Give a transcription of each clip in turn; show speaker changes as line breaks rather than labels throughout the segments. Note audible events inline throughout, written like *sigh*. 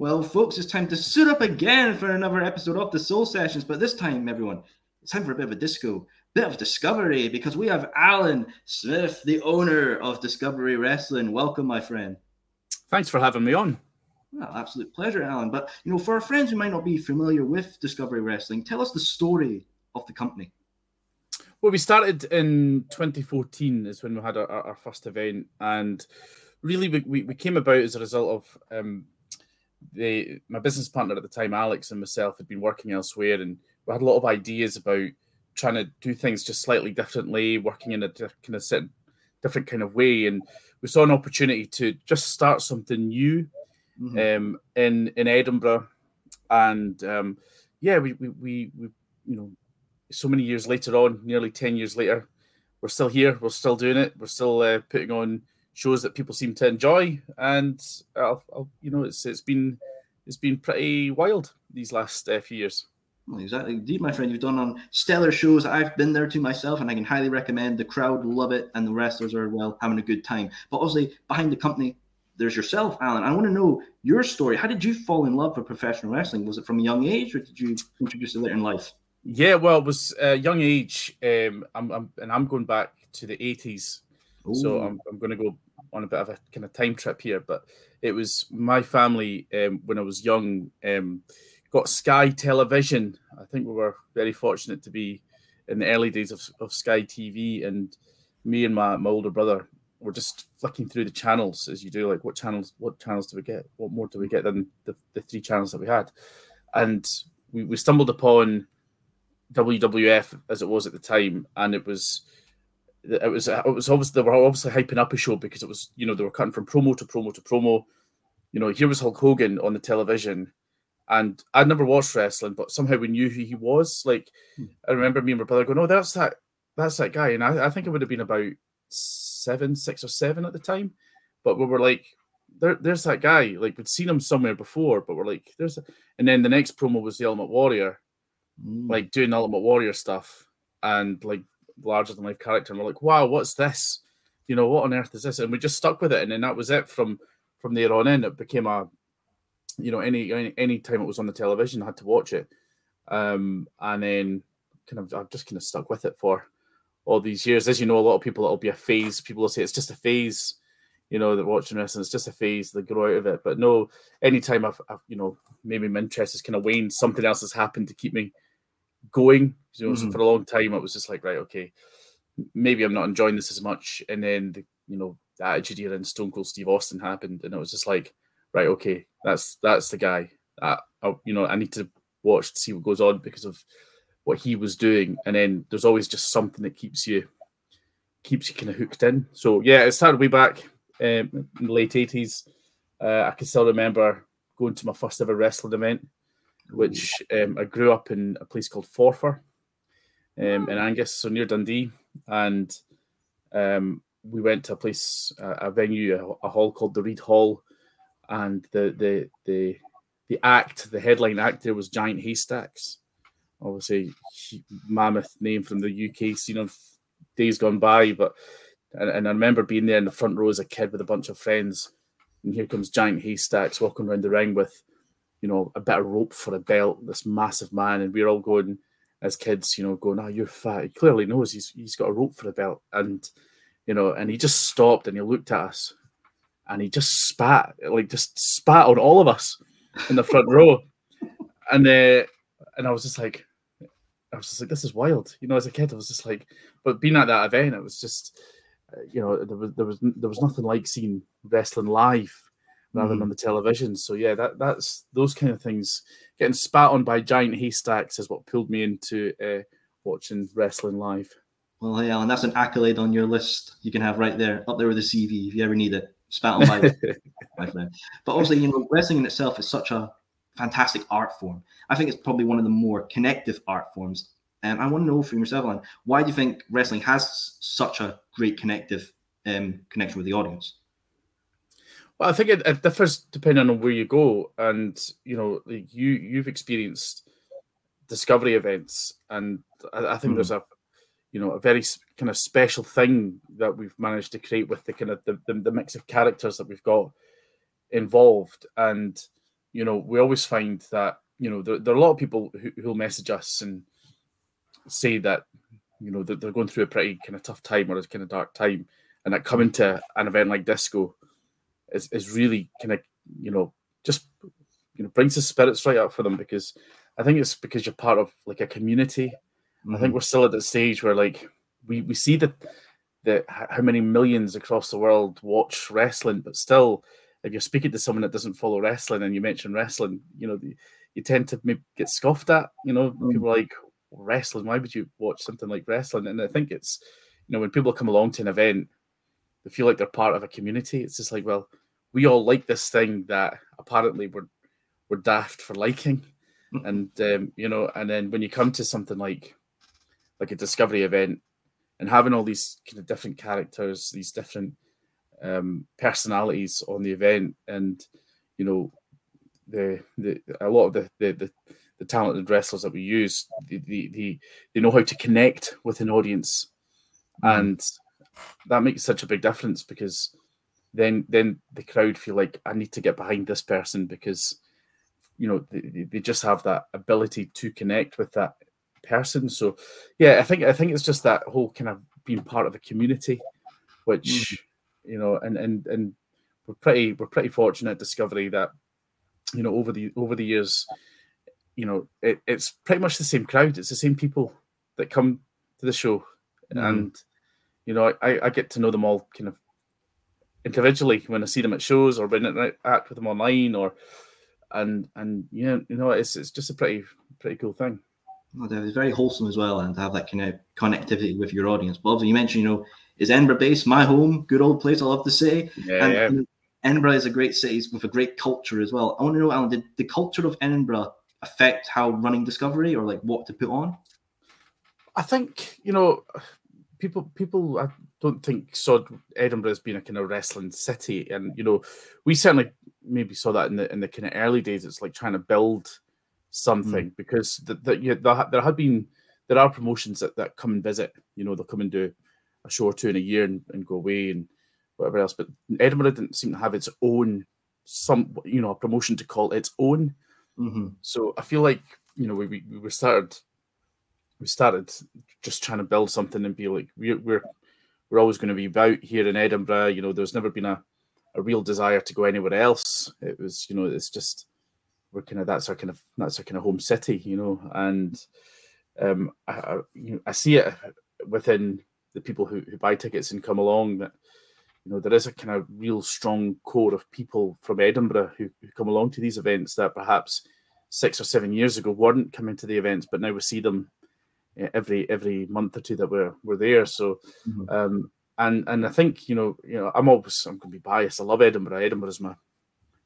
Well, folks, it's time to suit up again for another episode of the Soul Sessions. But this time, everyone, it's time for a bit of a disco, a bit of discovery, because we have Alan Smith, the owner of Discovery Wrestling. Welcome, my friend.
Thanks for having me on.
Well, absolute pleasure, Alan. But you know, for our friends who might not be familiar with Discovery Wrestling, tell us the story of the company.
Well, we started in 2014 is when we had our, our first event, and really we, we, we came about as a result of um, the my business partner at the time, Alex, and myself had been working elsewhere, and we had a lot of ideas about trying to do things just slightly differently, working in a kind of certain, different kind of way, and we saw an opportunity to just start something new mm-hmm. um, in in Edinburgh, and um, yeah, we, we we we you know, so many years later on, nearly ten years later, we're still here, we're still doing it, we're still uh, putting on shows that people seem to enjoy, and I'll, I'll, you know, it's it's been it's been pretty wild these last uh, few years.
Well, exactly. Indeed, my friend, you've done on stellar shows. I've been there to myself, and I can highly recommend. The crowd love it, and the wrestlers are well having a good time. But obviously, behind the company, there's yourself, Alan. I want to know your story. How did you fall in love with professional wrestling? Was it from a young age, or did you introduce it later in life?
Yeah, well, it was a young age, um, I'm, I'm, and I'm going back to the 80s. Ooh. So I'm, I'm going to go on a bit of a kind of time trip here, but it was my family um, when I was young um, got Sky Television. I think we were very fortunate to be in the early days of, of Sky TV, and me and my, my older brother were just flicking through the channels as you do. Like, what channels? What channels do we get? What more do we get than the, the three channels that we had? And we, we stumbled upon WWF as it was at the time, and it was it was it was obviously they were obviously hyping up a show because it was you know they were cutting from promo to promo to promo. You know, here was Hulk Hogan on the television, and I'd never watched wrestling, but somehow we knew who he was. Like hmm. I remember me and my brother going, "Oh, that's that that's that guy," and I, I think it would have been about seven, six or seven at the time, but we were like, there, "There's that guy." Like we'd seen him somewhere before, but we're like, "There's," a... and then the next promo was the Ultimate Warrior, mm. like doing Ultimate Warrior stuff, and like larger than life character, and we're like, wow, what's this? You know, what on earth is this? And we just stuck with it, and then that was it from from there on in. It became a, you know, any any, any time it was on the television, I had to watch it, um, and then kind of I've just kind of stuck with it for all these years. As you know, a lot of people it'll be a phase. People will say it's just a phase. You know, they're watching wrestling. It's just a phase. They grow out of it. But no, anytime I've, I've you know, maybe my interest has kind of waned, something else has happened to keep me going. You know, mm-hmm. so for a long time it was just like, right, okay, maybe I'm not enjoying this as much. And then the you know the Attitude Era and Stone Cold Steve Austin happened, and it was just like, right, okay, that's that's the guy. That I, you know, I need to watch to see what goes on because of what he was doing. And then there's always just something that keeps you keeps you kind of hooked in. So yeah, it started way back um, in the late eighties. Uh, I can still remember going to my first ever wrestling event which um, I grew up in a place called Forfar um, in Angus, so near Dundee, and um, we went to a place, a, a venue, a, a, hall called the Reid Hall, and the the the the act, the headline act there was Giant Haystacks, obviously mammoth name from the UK scene of days gone by, but and, and I remember being there in the front row as a kid with a bunch of friends, and here comes Giant Haystacks walking around the ring with you know, a bit of rope for a belt, this massive man, and we're all going as kids, you know, going, "Oh, you're fat." He clearly knows he's he's got a rope for a belt, and you know, and he just stopped and he looked at us, and he just spat, like just spat on all of us in the front row, *laughs* and uh, and I was just like, I was just like, this is wild, you know. As a kid, I was just like, but being at that event, it was just, uh, you know, there was there was there was nothing like seeing wrestling live rather mm. than on the television. So yeah, that that's those kind of things. Getting spat on by giant haystacks is what pulled me into uh, watching wrestling live.
Well, hey Alan, that's an accolade on your list. You can have right there, up there with the CV if you ever need it. Spat on by *laughs* my friend. But obviously, you know, wrestling in itself is such a fantastic art form. I think it's probably one of the more connective art forms. And I want to know from yourself, Alan, why do you think wrestling has such a great connective um, connection with the audience?
Well, I think it, it, differs depending on where you go, and you know, you you've experienced discovery events, and I, I think mm. there's a you know a very kind of special thing that we've managed to create with the kind of the, the, the mix of characters that we've got involved, and you know, we always find that you know there, there are a lot of people who who'll message us and say that you know that they're going through a pretty kind of tough time or a kind of dark time, and that coming to an event like disco is is really kind of you know just you know brings the spirits right up for them because I think it's because you're part of like a community. Mm-hmm. I think mm-hmm. we're still at that stage where like we we see that that how many millions across the world watch wrestling, but still, if you're speaking to someone that doesn't follow wrestling and you mention wrestling, you know, you tend to maybe get scoffed at. You know, mm. people like wrestling. Why would you watch something like wrestling? And I think it's, you know, when people come along to an event, they feel like they're part of a community. It's just like, well, we all like this thing that apparently we're we're daft for liking, mm. and um, you know, and then when you come to something like like a discovery event and having all these kind of different characters, these different um, personalities on the event, and you know, the the a lot of the the, the, the talented wrestlers that we use, the, the, the, they know how to connect with an audience, mm. and that makes such a big difference because then then the crowd feel like I need to get behind this person because you know they, they just have that ability to connect with that person. So yeah, I think I think it's just that whole kind of being part of a community, which mm. you know, and and and we're pretty we're pretty fortunate at Discovery that you know over the over the years, you know, it, it's pretty much the same crowd. It's the same people that come to the show, mm. and you know, I, I get to know them all kind of individually when I see them at shows or when I act with them online or and and you know, you know, it's it's just a pretty pretty cool thing.
It's very wholesome as well, and to have that kind of connectivity with your audience. But obviously, you mentioned, you know, is Edinburgh based? My home, good old place. I love to say.
Yeah, and, yeah.
Edinburgh is a great city with a great culture as well. I want to know, Alan, did the culture of Edinburgh affect how running Discovery or like what to put on?
I think you know, people people I don't think saw Edinburgh as being a kind of wrestling city, and you know, we certainly maybe saw that in the in the kind of early days. It's like trying to build something mm. because the, you know, there had been there are promotions that, that come and visit. You know, they'll come and do a show or two in a year and, and go away and whatever else. But Edinburgh didn't seem to have its own some you know a promotion to call its own. Mm-hmm. So I feel like you know we, we we started we started just trying to build something and be like we're we're we're always going to be about here in Edinburgh. You know, there's never been a a real desire to go anywhere else. It was you know it's just we're kind of that's our kind of that's our kind of home city, you know, and um, I, I, you know, I see it within the people who, who buy tickets and come along that you know there is a kind of real strong core of people from Edinburgh who, who come along to these events that perhaps six or seven years ago weren't coming to the events, but now we see them every every month or two that we're we're there. So, mm-hmm. um, and and I think you know you know I'm always I'm going to be biased. I love Edinburgh. Edinburgh is my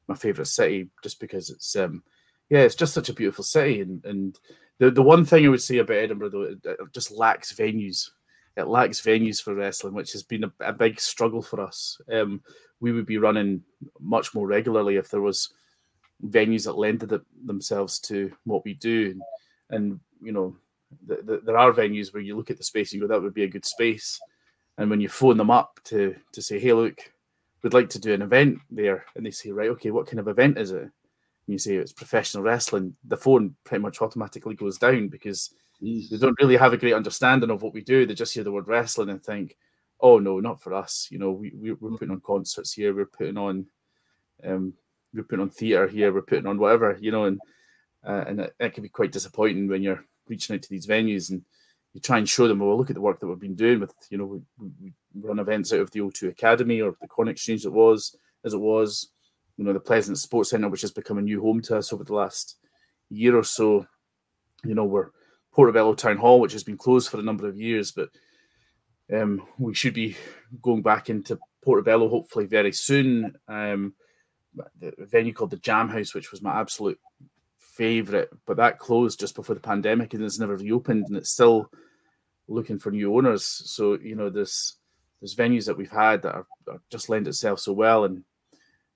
my favorite city just because it's um yeah it's just such a beautiful city and and the the one thing I would say about Edinburgh though it, it just lacks venues. It lacks venues for wrestling, which has been a, a big struggle for us. Um, we would be running much more regularly if there was venues that lended themselves to what we do. And, and you know, the, the, there are venues where you look at the space and go, that would be a good space. And when you phone them up to to say, hey, look, we'd like to do an event there, and they say, right, okay, what kind of event is it? And you say it's professional wrestling. The phone pretty much automatically goes down because Jeez. they don't really have a great understanding of what we do. They just hear the word wrestling and think, oh no, not for us. You know, we, we are putting on concerts here. We're putting on, um, we're putting on theater here. We're putting on whatever, you know, and uh, and it, it can be quite disappointing when you're reaching out to these venues and you try and show them, well, look at the work that we've been doing with, you know, we, we run events out of the O2 Academy or the Corn Exchange that was, as it was, you know, the Pleasance Sports Centre, which has become a new home to us over the last year or so. You know, we're Portobello Town Hall, which has been closed for a number of years, but um, we should be going back into Portobello hopefully very soon. Um, the venue called the Jam House, which was my absolute favorite, but that closed just before the pandemic and it's never reopened, and it's still looking for new owners. So you know, there's there's venues that we've had that are, are just lend itself so well, and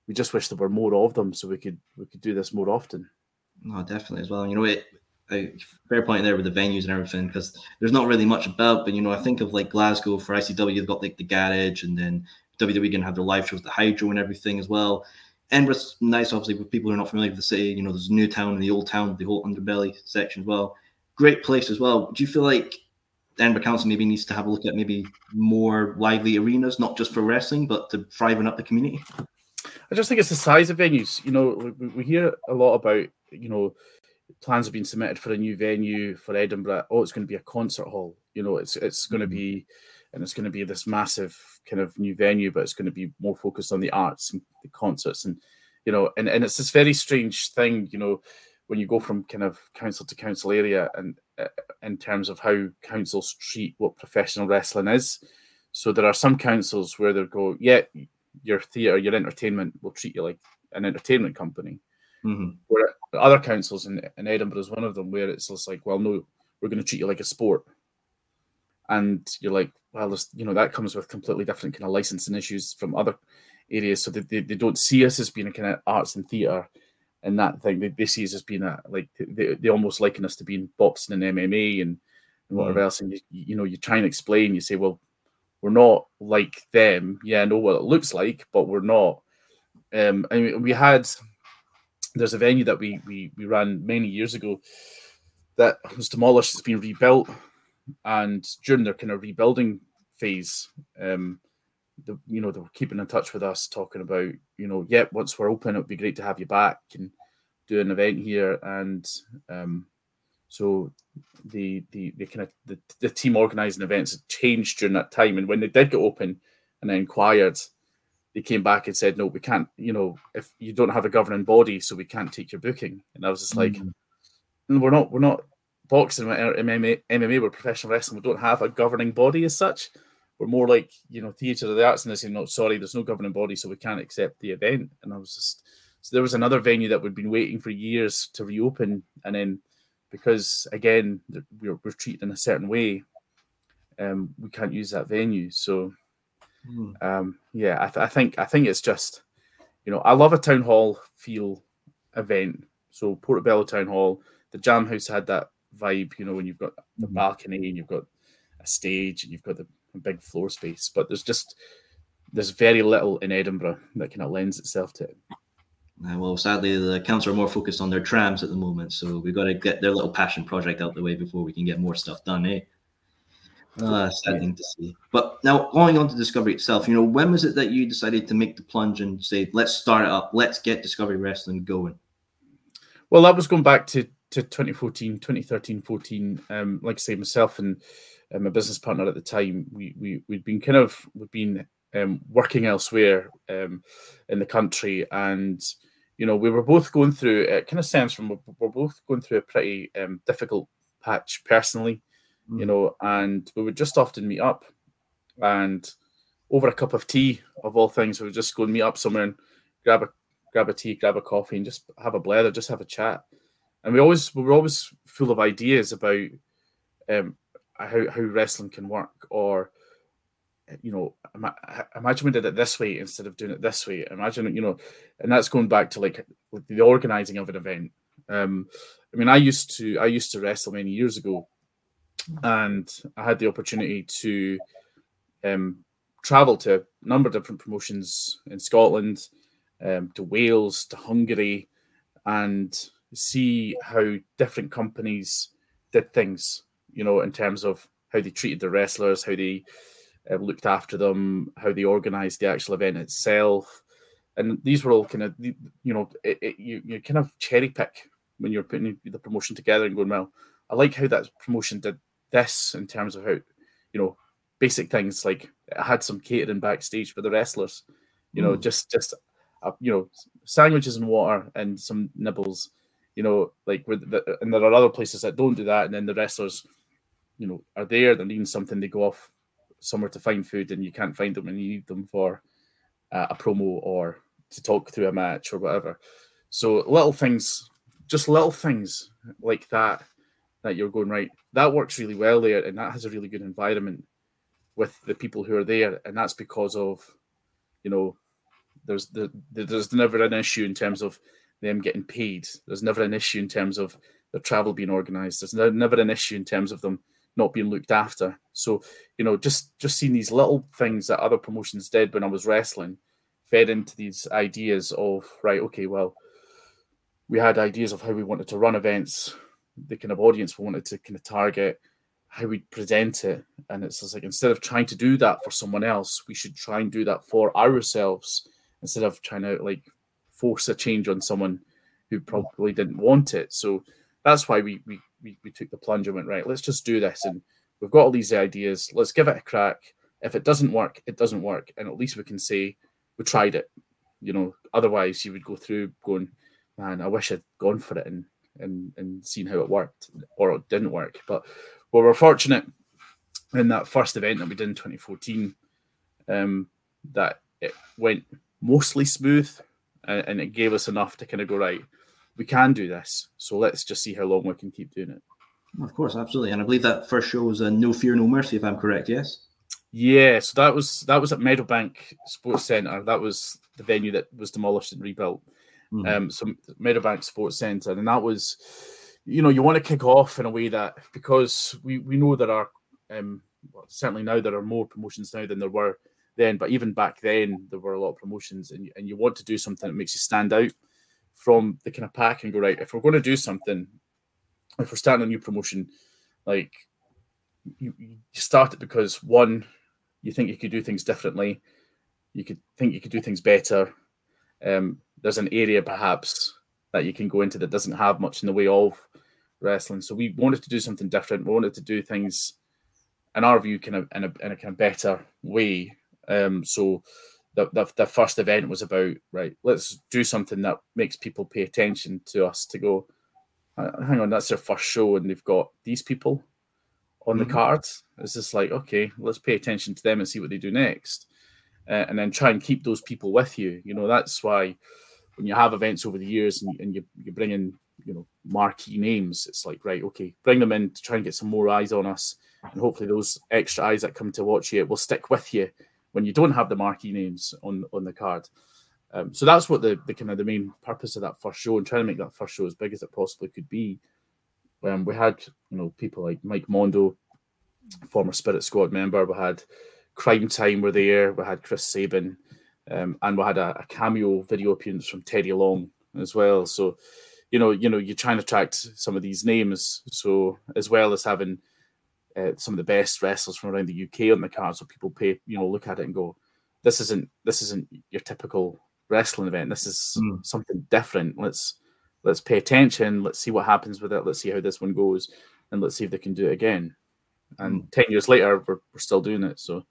we just wish there were more of them so we could we could do this more often.
No, definitely as well. You know, it, fair point there with the venues and everything because there's not really much about. But you know, I think of like Glasgow for ICW, they've got like the garage, and then WWE gonna have their live shows, the Hydro, and everything as well. Edinburgh's nice, obviously, for people who are not familiar with the city. You know, there's New Town and the Old Town, the whole underbelly section as well. Great place as well. Do you feel like Edinburgh Council maybe needs to have a look at maybe more lively arenas, not just for wrestling, but to thriven up the community?
I just think it's the size of venues. You know, we, hear a lot about, you know, plans have been submitted for a new venue for Edinburgh. Oh, it's going to be a concert hall. You know, it's it's going to mm-hmm. be, and it's going to be this massive kind of new venue, but it's going to be more focused on the arts and the concerts, and you know, and and it's this very strange thing. You know, when you go from kind of council to council area, and uh, in terms of how councils treat what professional wrestling is. So there are some councils where they'll go, yeah, your theatre, your entertainment will treat you like an entertainment company. Mm-hmm. Where other councils in, in Edinburgh is one of them where it's just like, well, no, we're going to treat you like a sport. And you're like, well, there's, you know, that comes with completely different kind of licensing issues from other areas. So they, they, they don't see us as being a kind of arts and theatre and that thing. They, they see us as being a, like, they, they almost liken us to being boxing and MMA and, and whatever mm-hmm. else. And you, you know, you try and explain, you say, well, we're not like them. Yeah, I know what it looks like, but we're not. Um, I mean, we had there's a venue that we we we ran many years ago that was demolished. It's been rebuilt, and during their kind of rebuilding phase, um, the you know they were keeping in touch with us, talking about you know, yeah, once we're open, it would be great to have you back and do an event here, and um, so the the the kind of the, the team organising events had changed during that time, and when they did get open and then inquired, they came back and said, "No, we can't. You know, if you don't have a governing body, so we can't take your booking." And I was just like, mm-hmm. "We're not. We're not boxing. MMA, MMA. We're professional wrestling. We don't have a governing body as such. We're more like you know theatre of the arts." And they said, "No, sorry, there's no governing body, so we can't accept the event." And I was just so there was another venue that we'd been waiting for years to reopen, and then because again we're, we're treated in a certain way um, we can't use that venue so mm. um, yeah I, th- I, think i think it's just you know i love a town hall feel event so portobello town hall the jam house had that vibe you know when you've got the mm. balcony and you've got a stage and you've got the big floor space but there's just there's very little in edinburgh that kind of lends itself to it
uh, well, sadly, the council are more focused on their trams at the moment, so we've got to get their little passion project out the way before we can get more stuff done, eh? Uh, sad thing to see. But now, going on to Discovery itself, you know, when was it that you decided to make the plunge and say, let's start it up, let's get Discovery Wrestling going?
Well, that was going back to, to 2014, 2013, 14. Um, like I say, myself and uh, my business partner at the time, we, we, we'd been kind of, we've been um, working elsewhere um, in the country and you know, we were both going through. It kind of stems from we're both going through a pretty um, difficult patch personally, mm. you know, and we would just often meet up, and over a cup of tea, of all things, we would just go and meet up somewhere and grab a grab a tea, grab a coffee, and just have a blather, just have a chat. And we always we were always full of ideas about um, how how wrestling can work, or you know, imagine we did it this way instead of doing it this way. Imagine, you know, and that's going back to like the organizing of an event. Um, I mean, I used to I used to wrestle many years ago, and I had the opportunity to um, travel to a number of different promotions in Scotland, um, to Wales, to Hungary, and see how different companies did things. You know, in terms of how they treated the wrestlers, how they uh, looked after them, how they organised the actual event itself, and these were all kind of you know it, it, you you kind of cherry pick when you're putting the promotion together and going well. I like how that promotion did this in terms of how you know basic things like it had some catering backstage for the wrestlers, you know, mm. just just uh, you know sandwiches and water and some nibbles, you know, like with the, and there are other places that don't do that, and then the wrestlers, you know, are there, they're needing something, they go off somewhere to find food and you can't find them and you need them for uh, a promo or to talk through a match or whatever. So little things, just little things like that, that you're going right. That works really well there, and that has a really good environment with the people who are there, and that's because of, you know, there's the, there's never an issue in terms of them getting paid. There's never an issue in terms of the travel being organised. There's never an issue in terms of them not being looked after. So, you know, just just seeing these little things that other promotions did when I was wrestling fed into these ideas of right, okay, well, we had ideas of how we wanted to run events, the kind of audience we wanted to kind of target, how we'd present it, and it's just like instead of trying to do that for someone else, we should try and do that for ourselves instead of trying to like force a change on someone who probably didn't want it. So that's why we we we, we took the plunge and went right. Let's just do this, and we've got all these ideas. Let's give it a crack. If it doesn't work, it doesn't work, and at least we can say we tried it. You know, otherwise you would go through going, man, I wish I'd gone for it and and and seen how it worked or it didn't work. But well, we're fortunate in that first event that we did in 2014 um, that it went mostly smooth and, and it gave us enough to kind of go right. We can do this, so let's just see how long we can keep doing it.
Of course, absolutely, and I believe that first show was a No Fear, No Mercy, if I'm correct. Yes.
Yeah, so that was that was at Meadowbank Sports Centre. That was the venue that was demolished and rebuilt. Mm-hmm. Um, so Meadowbank Sports Centre, and that was, you know, you want to kick off in a way that because we we know there are, um, well, certainly now there are more promotions now than there were then, but even back then there were a lot of promotions, and and you want to do something that makes you stand out from the kind of pack and go right. If we're going to do something, if we're starting a new promotion, like you, you start it because one you think you could do things differently, you could think you could do things better. Um, there's an area perhaps that you can go into that doesn't have much in the way of wrestling. So we wanted to do something different. We wanted to do things, in our view, kind of in a, in a kind of better way. Um, so the, the, the first event was about right. Let's do something that makes people pay attention to us. To go, hang on, that's their first show, and they've got these people on mm-hmm. the cards. It's just like, okay, let's pay attention to them and see what they do next, uh, and then try and keep those people with you. You know, that's why when you have events over the years and, and you you bring in you know marquee names, it's like right, okay, bring them in to try and get some more eyes on us, and hopefully those extra eyes that come to watch you will stick with you when you don't have the marquee names on on the card. Um, so that's what the, the kind of the main purpose of that first show and trying to make that first show as big as it possibly could be. Um, we had you know people like Mike Mondo, former Spirit Squad member. We had Crime Time were there. We had Chris Sabin, um, and we had a, a, cameo video appearance from Teddy Long as well. So, you know, you know, you're trying to attract some of these names. So as well as having uh, some of the best wrestlers from around the UK on the card, so people pay, you know, look at it and go, this isn't this isn't your typical wrestling event. This is mm. something different. Let's let's pay attention. Let's see what happens with it. Let's see how this one goes, and let's see if they can do it again. And mm. ten years later, we're, we're still doing it. So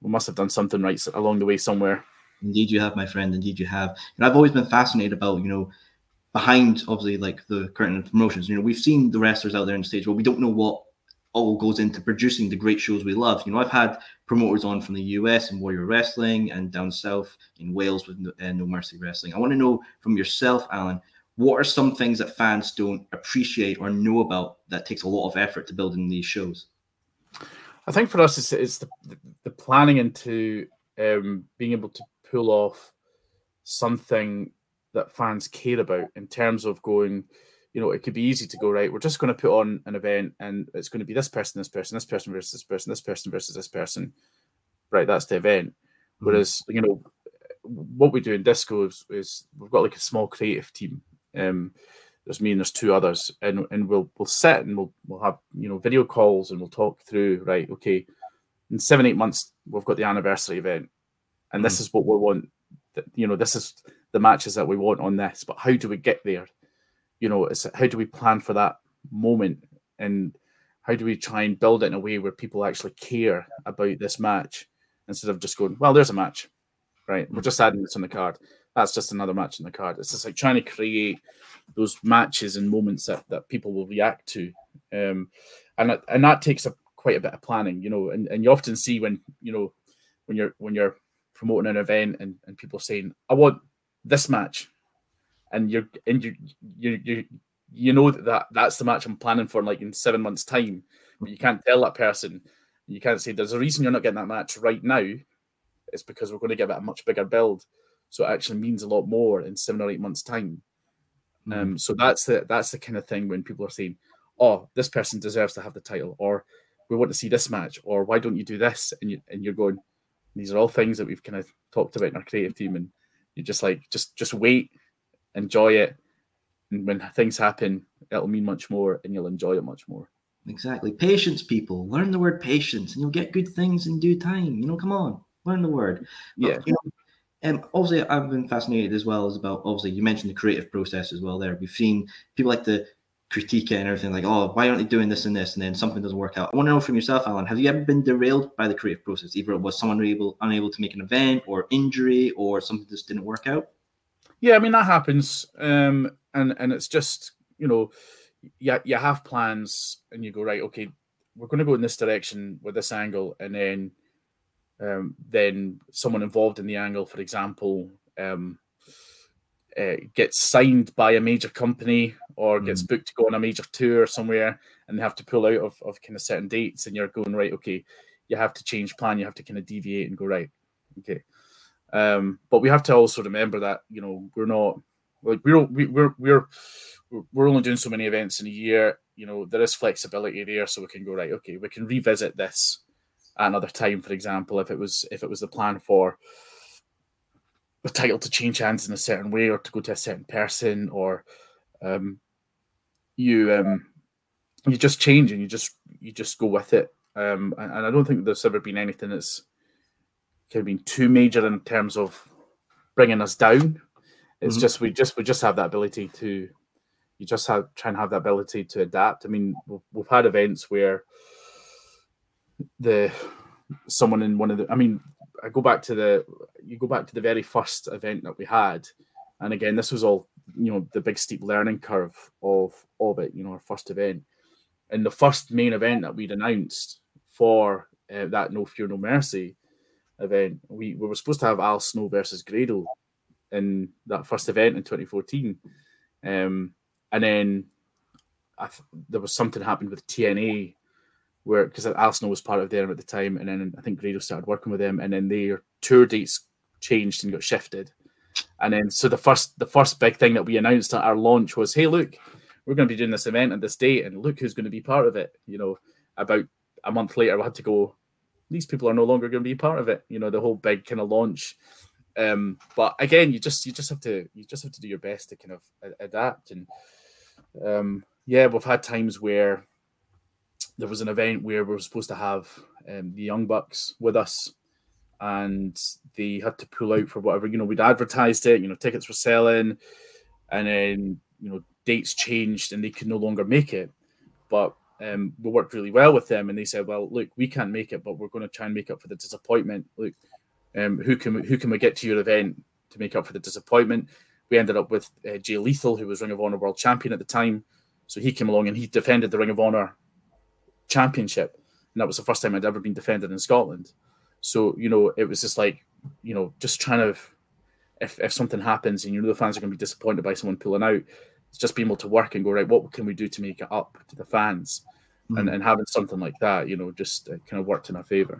we must have done something right along the way somewhere.
Indeed, you have, my friend. Indeed, you have. And I've always been fascinated about, you know, behind obviously like the current promotions. You know, we've seen the wrestlers out there on stage, but we don't know what all goes into producing the great shows we love. You know, I've had promoters on from the US and Warrior Wrestling and down south in Wales with uh, No Mercy Wrestling. I want to know from yourself, Alan, what are some things that fans don't appreciate or know about that takes a lot of effort to build in these shows?
I think for us, it's, it's the, the planning into um, being able to pull off something that fans care about in terms of going, you know, it could be easy to go, right, we're just going to put on an event and it's going to be this person, this person, this person versus this person, this person versus this person. Right, that's the event. Mm-hmm. Whereas, you know, what we do in Disco is, is, we've got like a small creative team. Um, there's me and there's two others, and and we'll we'll sit and we'll we'll have you know video calls and we'll talk through. Right, okay, in seven eight months we've got the anniversary event, and this mm. is what we want. You know, this is the matches that we want on this. But how do we get there? You know, it's how do we plan for that moment, and how do we try and build it in a way where people actually care about this match instead of just going, well, there's a match, right? We're just adding this on the card. That's just another match on the card. It's just like trying to create those matches and moments that, that people will react to, um, and and that takes a quite a bit of planning, you know. And, and you often see when you know when you're when you're promoting an event and, and people saying, I want this match. And you're and you you you you know that that's the match I'm planning for like in seven months' time. But you can't tell that person, you can't say there's a reason you're not getting that match right now. It's because we're going to give it a much bigger build. So it actually means a lot more in seven or eight months' time. Mm. Um, so that's the that's the kind of thing when people are saying, "Oh, this person deserves to have the title," or "We want to see this match," or "Why don't you do this?" and you and you're going, These are all things that we've kind of talked about in our creative team, and you're just like just just wait, enjoy it, and when things happen, it'll mean much more, and you'll enjoy it much more.
Exactly. Patience, people. Learn the word patience, and you'll get good things in due time. You know, come on, learn the word.
But, yeah.
You know, and obviously, I've been fascinated as well as about obviously you mentioned the creative process as well. There, we've seen people like to critique it and everything like, oh, why aren't they doing this and this? And then something doesn't work out. I want to know from yourself, Alan, have you ever been derailed by the creative process? Either it was someone able unable to make an event, or injury, or something just didn't work out.
Yeah, I mean that happens, um, and and it's just you know, you you have plans and you go right, okay, we're going to go in this direction with this angle, and then um, then someone involved in the angle, for example, um, uh, gets signed by a major company or gets mm. booked to go on a major tour somewhere and they have to pull out of, of kind of certain dates and you're going right okay you have to change plan you have to kind of deviate and go right okay um, but we have to also remember that you know we're not like we're we're we're we're only doing so many events in a year you know there is flexibility there so we can go right okay we can revisit this at another time for example if it was if it was the plan for the title to change hands in a certain way or to go to a certain person or um, you um, you just change and you just you just go with it. Um, and, and, I don't think there's ever been anything that's kind of been too major in terms of bringing us down it's mm-hmm. just we just we just have that ability to you just have try and have that ability to adapt I mean we've, we've had events where the someone in one of the I mean I go back to the you go back to the very first event that we had, and again this was all you know the big steep learning curve of of it. You know our first event, and the first main event that we'd announced for uh, that No Fear No Mercy event, we, we were supposed to have Al Snow versus Grado in that first event in 2014, um, and then th- there was something happened with TNA where because Al Snow was part of them at the time, and then I think Grado started working with them, and then their tour dates changed and got shifted. And then so the first the first big thing that we announced at our launch was, hey, look, we're going to be doing this event at this date, and look who's going to be part of it. You know, about a month later, we had to go. These people are no longer going to be part of it. You know, the whole big kind of launch. Um, but again, you just you just have to you just have to do your best to kind of adapt and um, yeah, we've had times where there was an event where we were supposed to have um, the Young Bucks with us, and they had to pull out for whatever. You know, we'd advertised it. You know, tickets were selling, and then you know dates changed and they could no longer make it. But um, we worked really well with them, and they said, "Well, look, we can't make it, but we're going to try and make up for the disappointment. Look, um, who can who can we get to your event to make up for the disappointment?" We ended up with uh, Jay Lethal, who was Ring of Honor World Champion at the time. So he came along and he defended the Ring of Honor championship, and that was the first time I'd ever been defended in Scotland. So you know, it was just like you know, just trying to if if something happens and you know the fans are going to be disappointed by someone pulling out, it's just being able to work and go right. What can we do to make it up to the fans? Mm. And, and having something like that, you know, just uh, kind of worked in our favor.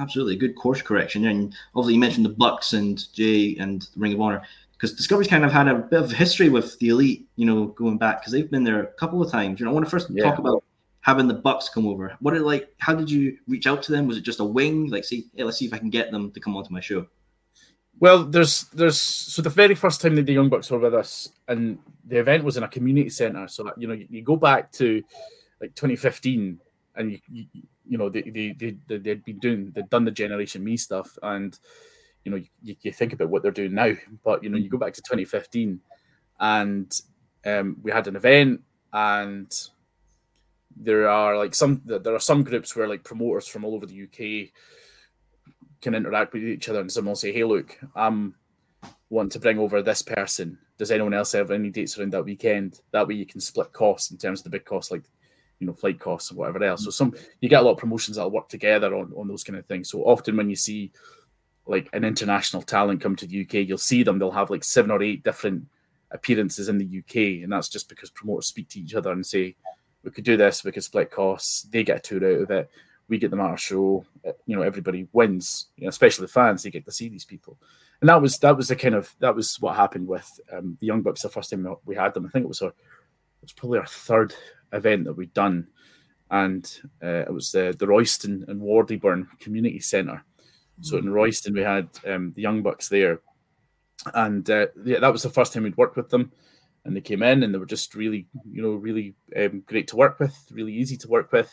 Absolutely, good course correction. And obviously, you mentioned the Bucks and Jay and the Ring of Honor because Discovery's kind of had a bit of history with the elite, you know, going back because they've been there a couple of times. You know, I want to first yeah. talk about having the Bucks come over. What did like? How did you reach out to them? Was it just a wing? Like, see, hey, let's see if I can get them to come onto my show.
Well, there's there's so the very first time that the Young Bucks were with us, and the event was in a community center. So you know, you, you go back to like 2015, and you you, you know they, they they they'd been doing they'd done the Generation Me stuff, and you know you, you think about what they're doing now, but you know you go back to 2015, and um, we had an event, and there are like some there are some groups where like promoters from all over the UK can interact with each other and someone will say, Hey look, I'm want to bring over this person. Does anyone else have any dates around that weekend? That way you can split costs in terms of the big costs like you know, flight costs and whatever else. So some you get a lot of promotions that'll work together on, on those kind of things. So often when you see like an international talent come to the UK, you'll see them, they'll have like seven or eight different appearances in the UK. And that's just because promoters speak to each other and say, we could do this, we could split costs, they get a tour out of it, we get them our show, you know, everybody wins, you know, especially the fans, they get to see these people. And that was that was the kind of that was what happened with um, the Young Bucks the first time we had them. I think it was our it was probably our third event that we'd done, and uh, it was the the Royston and Wardieburn Community Centre, So in Royston, we had um, the Young Bucks there, and uh, yeah, that was the first time we'd worked with them. And they came in, and they were just really, you know, really um, great to work with, really easy to work with.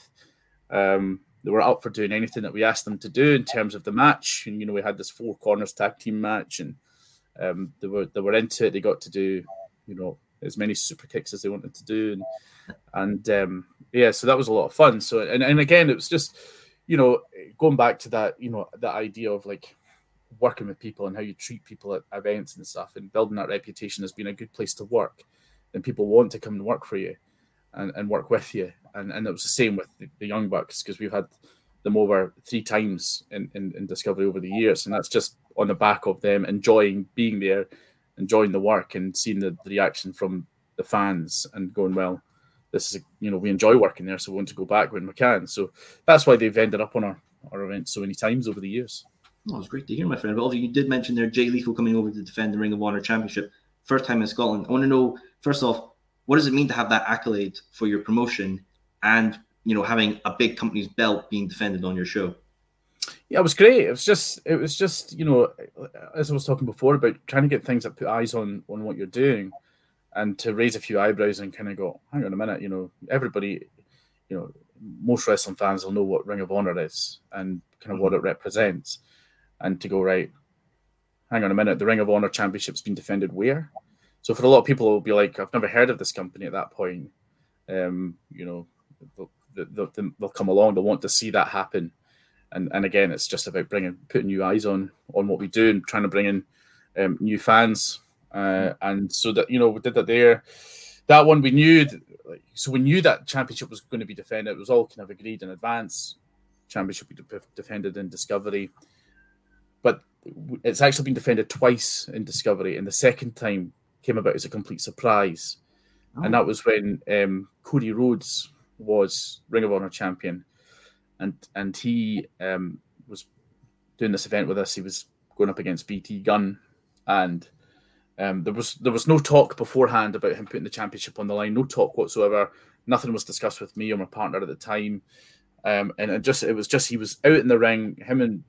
Um, they were up for doing anything that we asked them to do in terms of the match. And you know, we had this four corners tag team match, and um, they were they were into it. They got to do, you know, as many super kicks as they wanted to do, and and um, yeah, so that was a lot of fun. So and and again, it was just, you know, going back to that, you know, that idea of like working with people and how you treat people at events and stuff, and building that reputation as being a good place to work, and people want to come and work for you and, and work with you. And and it was the same with the, the Young Bucks because we've had them over three times in, in, in, Discovery over the years, and that's just on the back of them enjoying being there, enjoying the work, and seeing the, the reaction from the fans and going, well, this is a, you know we enjoy working there, so we want to go back when we can. So that's why they've ended up on our, our event so many times over the years.
Oh, it's great to hear, my friend. But you did mention there Jay Lethal coming over to defend the Ring of Honor Championship, first time in Scotland. I want to know first off, what does it mean to have that accolade for your promotion and you know having a big company's belt being defended on your show?
Yeah it was great. It was just it was just you know as i was talking before about trying to get things that put eyes on on what you're doing and to raise a few eyebrows and kind of go hang on a minute you know everybody you know most wrestling fans will know what ring of honor is and kind of what mm-hmm. it represents. And to go right hang on a minute the ring of honor championship's been defended where so for a lot of people, it'll be like, I've never heard of this company at that point. Um, you know, they'll, they'll, they'll, come along, they'll want to see that happen. And and again, it's just about bringing putting new eyes on on what we do and trying to bring in um, new fans. Uh, and so that you know, we did that there. That one we knew. That, like, so we knew that championship was going to be defended. It was all kind of agreed in advance. Championship be defended in Discovery, but it's actually been defended twice in Discovery. And the second time came about as a complete surprise. Oh. And that was when um, Cody Rhodes was Ring of Honor champion. And and he um, was doing this event with us. He was going up against BT Gunn. And um, there was there was no talk beforehand about him putting the championship on the line. No talk whatsoever. Nothing was discussed with me or my partner at the time. Um, and it just it was just he was out in the ring. Him and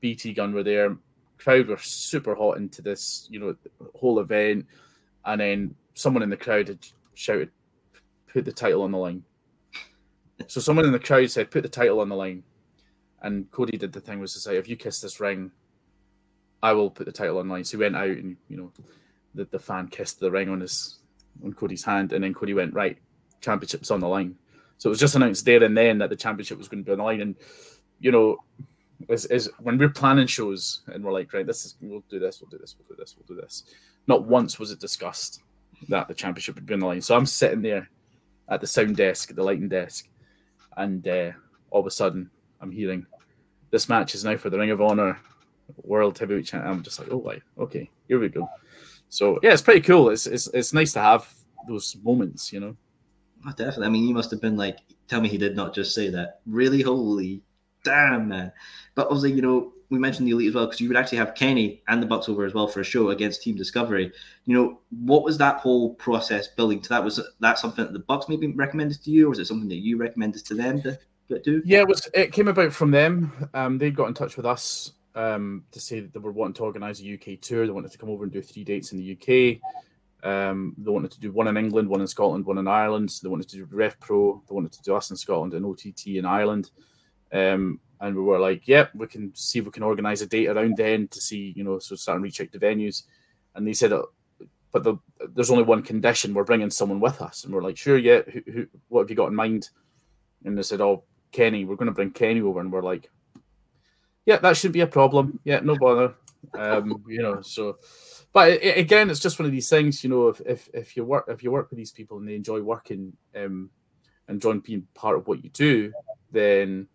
BT Gunn were there. Crowd were super hot into this, you know, whole event and then someone in the crowd had shouted, "Put the title on the line." so someone in the crowd said, "Put the title on the line," and Cody did the thing was to say, "If you kiss this ring, I will put the title on the line." So he went out and you know, the, the fan kissed the ring on his on Cody's hand, and then Cody went right, championship's on the line. So it was just announced there and then that the championship was going to be on the line, and you know, is, is when we're planning shows and we're like, right, this is we'll do this, we'll do this, we'll do this, we'll do this. Not once was it discussed that the championship would be on the line. So I'm sitting there at the sound desk, at the lighting desk, and uh, all of a sudden I'm hearing this match is now for the Ring of Honor World Heavyweight Champion. I'm just like, oh, right, okay, here we go. So yeah, it's pretty cool. It's it's it's nice to have those moments, you know.
Oh, definitely. I mean, you must have been like, tell me he did not just say that. Really, holy damn, man. But obviously, you know, we mentioned the elite as well because you would actually have Kenny and the Bucks over as well for a show against Team Discovery. You know, what was that whole process building to that? Was that something that the Bucks maybe recommended to you, or was it something that you recommended to them to to?
Yeah, it was. It came about from them. Um, they got in touch with us um, to say that they were wanting to organise a UK tour. They wanted to come over and do three dates in the UK. Um, they wanted to do one in England, one in Scotland, one in Ireland. They wanted to do Rev Pro. They wanted to do us in Scotland and OTT in Ireland. Um, and we were like, "Yep, yeah, we can see if we can organize a date around then to see, you know, so start and reach out to venues." And they said, "But the, there's only one condition: we're bringing someone with us." And we're like, "Sure, yeah. Who, who, what have you got in mind?" And they said, "Oh, Kenny. We're going to bring Kenny over." And we're like, "Yeah, that should be a problem. Yeah, no bother." Um, you know, so. But it, again, it's just one of these things, you know. If, if if you work if you work with these people and they enjoy working, um, and enjoy being part of what you do, then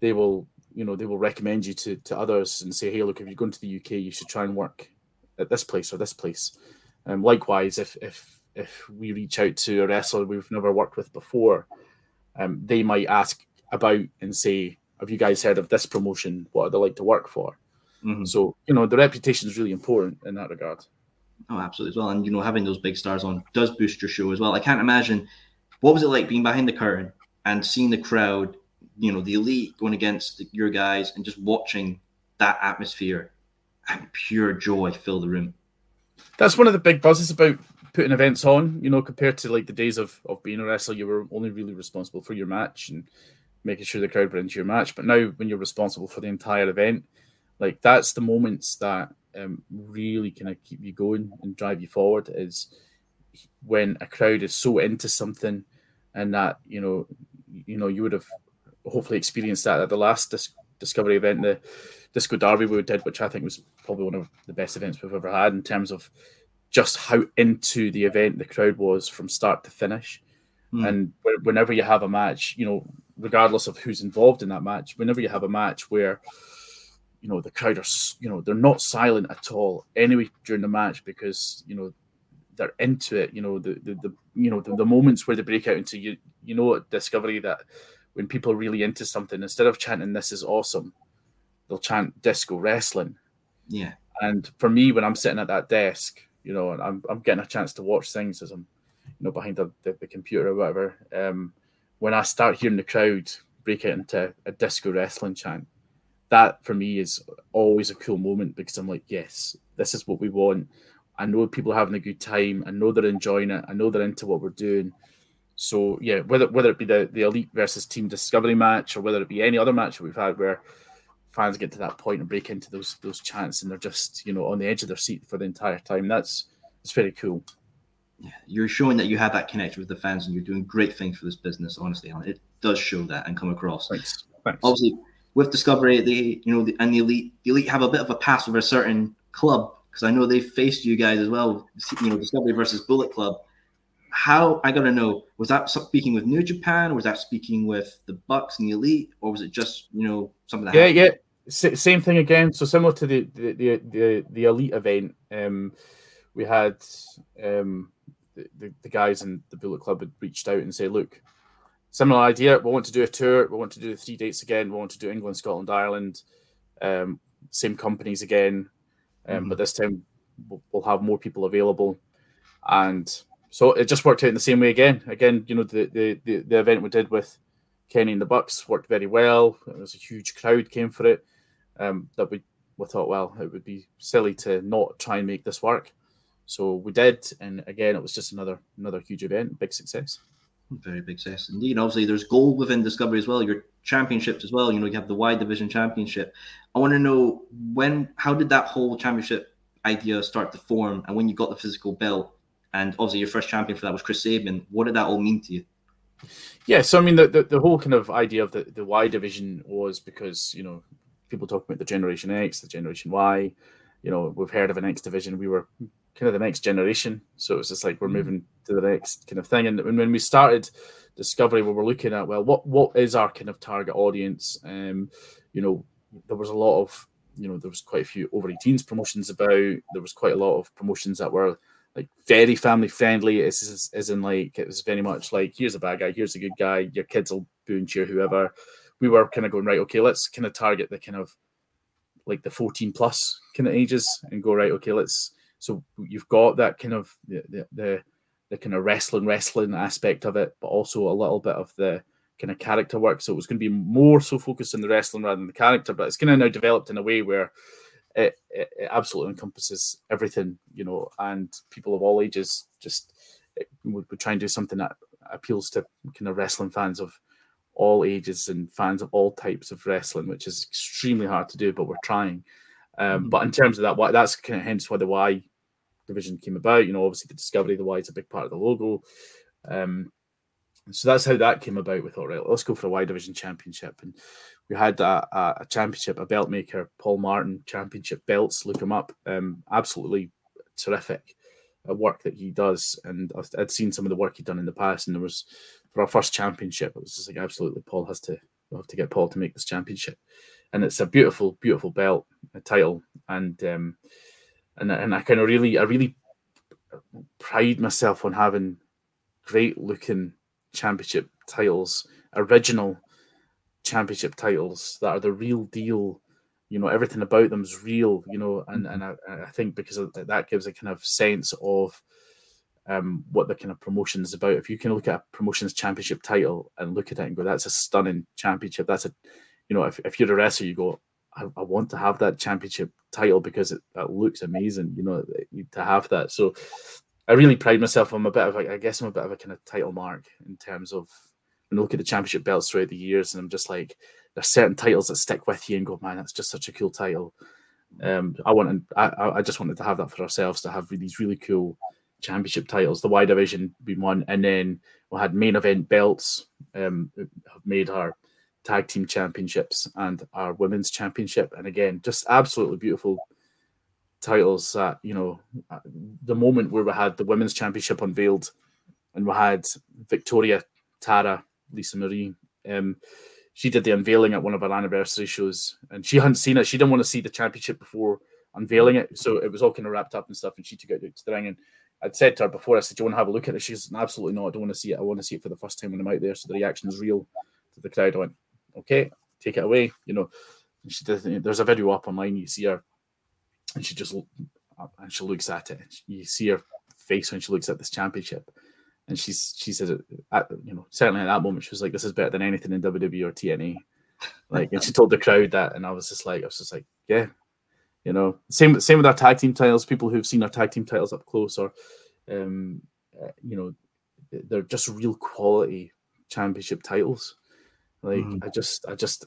they will you know they will recommend you to to others and say hey look if you're going to the uk you should try and work at this place or this place. And um, likewise if if if we reach out to a wrestler we've never worked with before um, they might ask about and say have you guys heard of this promotion? What are they like to work for? Mm-hmm. so you know the reputation is really important in that regard.
Oh absolutely as well and you know having those big stars on does boost your show as well. I can't imagine what was it like being behind the curtain and seeing the crowd you know the elite going against your guys and just watching that atmosphere and pure joy fill the room.
That's one of the big buzzes about putting events on, you know, compared to like the days of, of being a wrestler, you were only really responsible for your match and making sure the crowd were into your match. But now when you're responsible for the entire event, like that's the moments that um, really kind of keep you going and drive you forward is when a crowd is so into something and that, you know, you know, you would have hopefully experienced that at the last dis- discovery event, the Disco Derby we did, which I think was probably one of the best events we've ever had in terms of just how into the event the crowd was from start to finish. Mm. And whenever you have a match, you know, regardless of who's involved in that match, whenever you have a match where, you know, the crowd are, you know, they're not silent at all anyway during the match because, you know, they're into it. You know, the, the, the you know, the, the moments where they break out into, you, you know, discovery that when people are really into something, instead of chanting, this is awesome, they'll chant disco wrestling.
Yeah.
And for me, when I'm sitting at that desk, you know, and I'm, I'm getting a chance to watch things as I'm, you know, behind the, the, the computer or whatever. Um, when I start hearing the crowd break out into a disco wrestling chant, that for me is always a cool moment because I'm like, yes, this is what we want. I know people are having a good time. I know they're enjoying it. I know they're into what we're doing. So yeah, whether whether it be the, the elite versus team discovery match or whether it be any other match that we've had where fans get to that point and break into those those chants and they're just you know on the edge of their seat for the entire time. That's it's very cool.
Yeah, you're showing that you have that connection with the fans and you're doing great things for this business. Honestly, it does show that and come across.
Thanks. Thanks.
Obviously, with Discovery, the you know the, and the elite, the elite have a bit of a pass over a certain club because I know they faced you guys as well. You know, Discovery versus Bullet Club. How I gotta know was that speaking with New Japan, was that speaking with the Bucks and the Elite, or was it just you know something that?
Yeah, happened? yeah. S- same thing again. So similar to the the the the, the elite event, um, we had um, the, the guys in the Bullet Club had reached out and say, look, similar idea. We want to do a tour. We want to do the three dates again. We want to do England, Scotland, Ireland. Um, same companies again, um, mm-hmm. but this time we'll have more people available. And so it just worked out in the same way again. Again, you know, the the the, the event we did with Kenny and the Bucks worked very well. It was a huge crowd came for it um, that we, we thought, well, it would be silly to not try and make this work. So we did, and again, it was just another another huge event, big success.
Very big success indeed. Obviously, there's gold within Discovery as well. Your championships as well. You know, you have the Y Division Championship. I want to know when, how did that whole championship idea start to form, and when you got the physical belt, and obviously your first champion for that was Chris Sabin. What did that all mean to you?
Yeah, so I mean, the, the, the whole kind of idea of the, the Y division was because you know people talk about the Generation X, the Generation Y. You know, we've heard of an X division. We were kind of the next generation, so it's just like we're mm. moving to the next kind of thing. And when we started Discovery, we were looking at well, what what is our kind of target audience? Um, you know, there was a lot of you know there was quite a few over 18s promotions about. There was quite a lot of promotions that were like very family friendly. It's in like it was very much like here's a bad guy, here's a good guy. Your kids will boo and cheer whoever we were kind of going right. Okay, let's kind of target the kind of like the 14 plus kind of ages and go right. Okay, let's. So you've got that kind of the the, the, the kind of wrestling wrestling aspect of it, but also a little bit of the kind of character work. So it was going to be more so focused on the wrestling rather than the character, but it's kind of now developed in a way where it, it, it absolutely encompasses everything, you know, and people of all ages just would, would try and do something that appeals to kind of wrestling fans of all ages and fans of all types of wrestling, which is extremely hard to do, but we're trying. Um, mm-hmm. But in terms of that, why that's kind of hence why the Y division came about. You know, obviously the discovery of the Y is a big part of the logo. Um, so that's how that came about. We thought, right, let's go for a Y division championship, and we had a, a, championship, a belt maker, Paul Martin championship belts. Look him up. Um, absolutely terrific uh, work that he does, and I'd seen some of the work he'd done in the past, and there was for our first championship. It was just like absolutely Paul has to we'll have to get Paul to make this championship, and it's a beautiful, beautiful belt, a title, and um, and and I kind of really, I really pride myself on having great looking championship titles, original championship titles that are the real deal. You know, everything about them is real. You know, and and I, I think because that gives a kind of sense of um, what the kind of promotion is about. If you can look at a promotions championship title and look at it and go, that's a stunning championship. That's a, you know, if, if you're a wrestler, you go, I, I want to have that championship title because it, it looks amazing, you know, to have that. So I really pride myself. I'm a bit of, a, I guess, I'm a bit of a kind of title mark in terms of I look at the championship belts throughout the years, and I'm just like, there's certain titles that stick with you and go, man, that's just such a cool title. Um, I wanted, I, I just wanted to have that for ourselves to have these really cool championship titles. The Y division being one, and then we had main event belts. Um, have made our tag team championships and our women's championship, and again, just absolutely beautiful titles. That you know, the moment where we had the women's championship unveiled, and we had Victoria, Tara, Lisa Marie. Um, she did the unveiling at one of our anniversary shows, and she hadn't seen it. She didn't want to see the championship before unveiling it, so it was all kind of wrapped up and stuff. And she took it out to the ring, and I'd said to her before, I said, "Do you want to have a look at it?" She's absolutely not. I don't want to see it. I want to see it for the first time when I'm out there, so the reaction is real to the crowd. I went, "Okay, take it away." You know, she does. There's a video up online. You see her, and she just and she looks at it. You see her face when she looks at this championship, and she's she says it at, you know certainly at that moment she was like this is better than anything in WWE or TNA like and she told the crowd that and I was just like I was just like yeah. You know same same with our tag team titles people who've seen our tag team titles up close or um uh, you know they're just real quality championship titles. Like mm. I just I just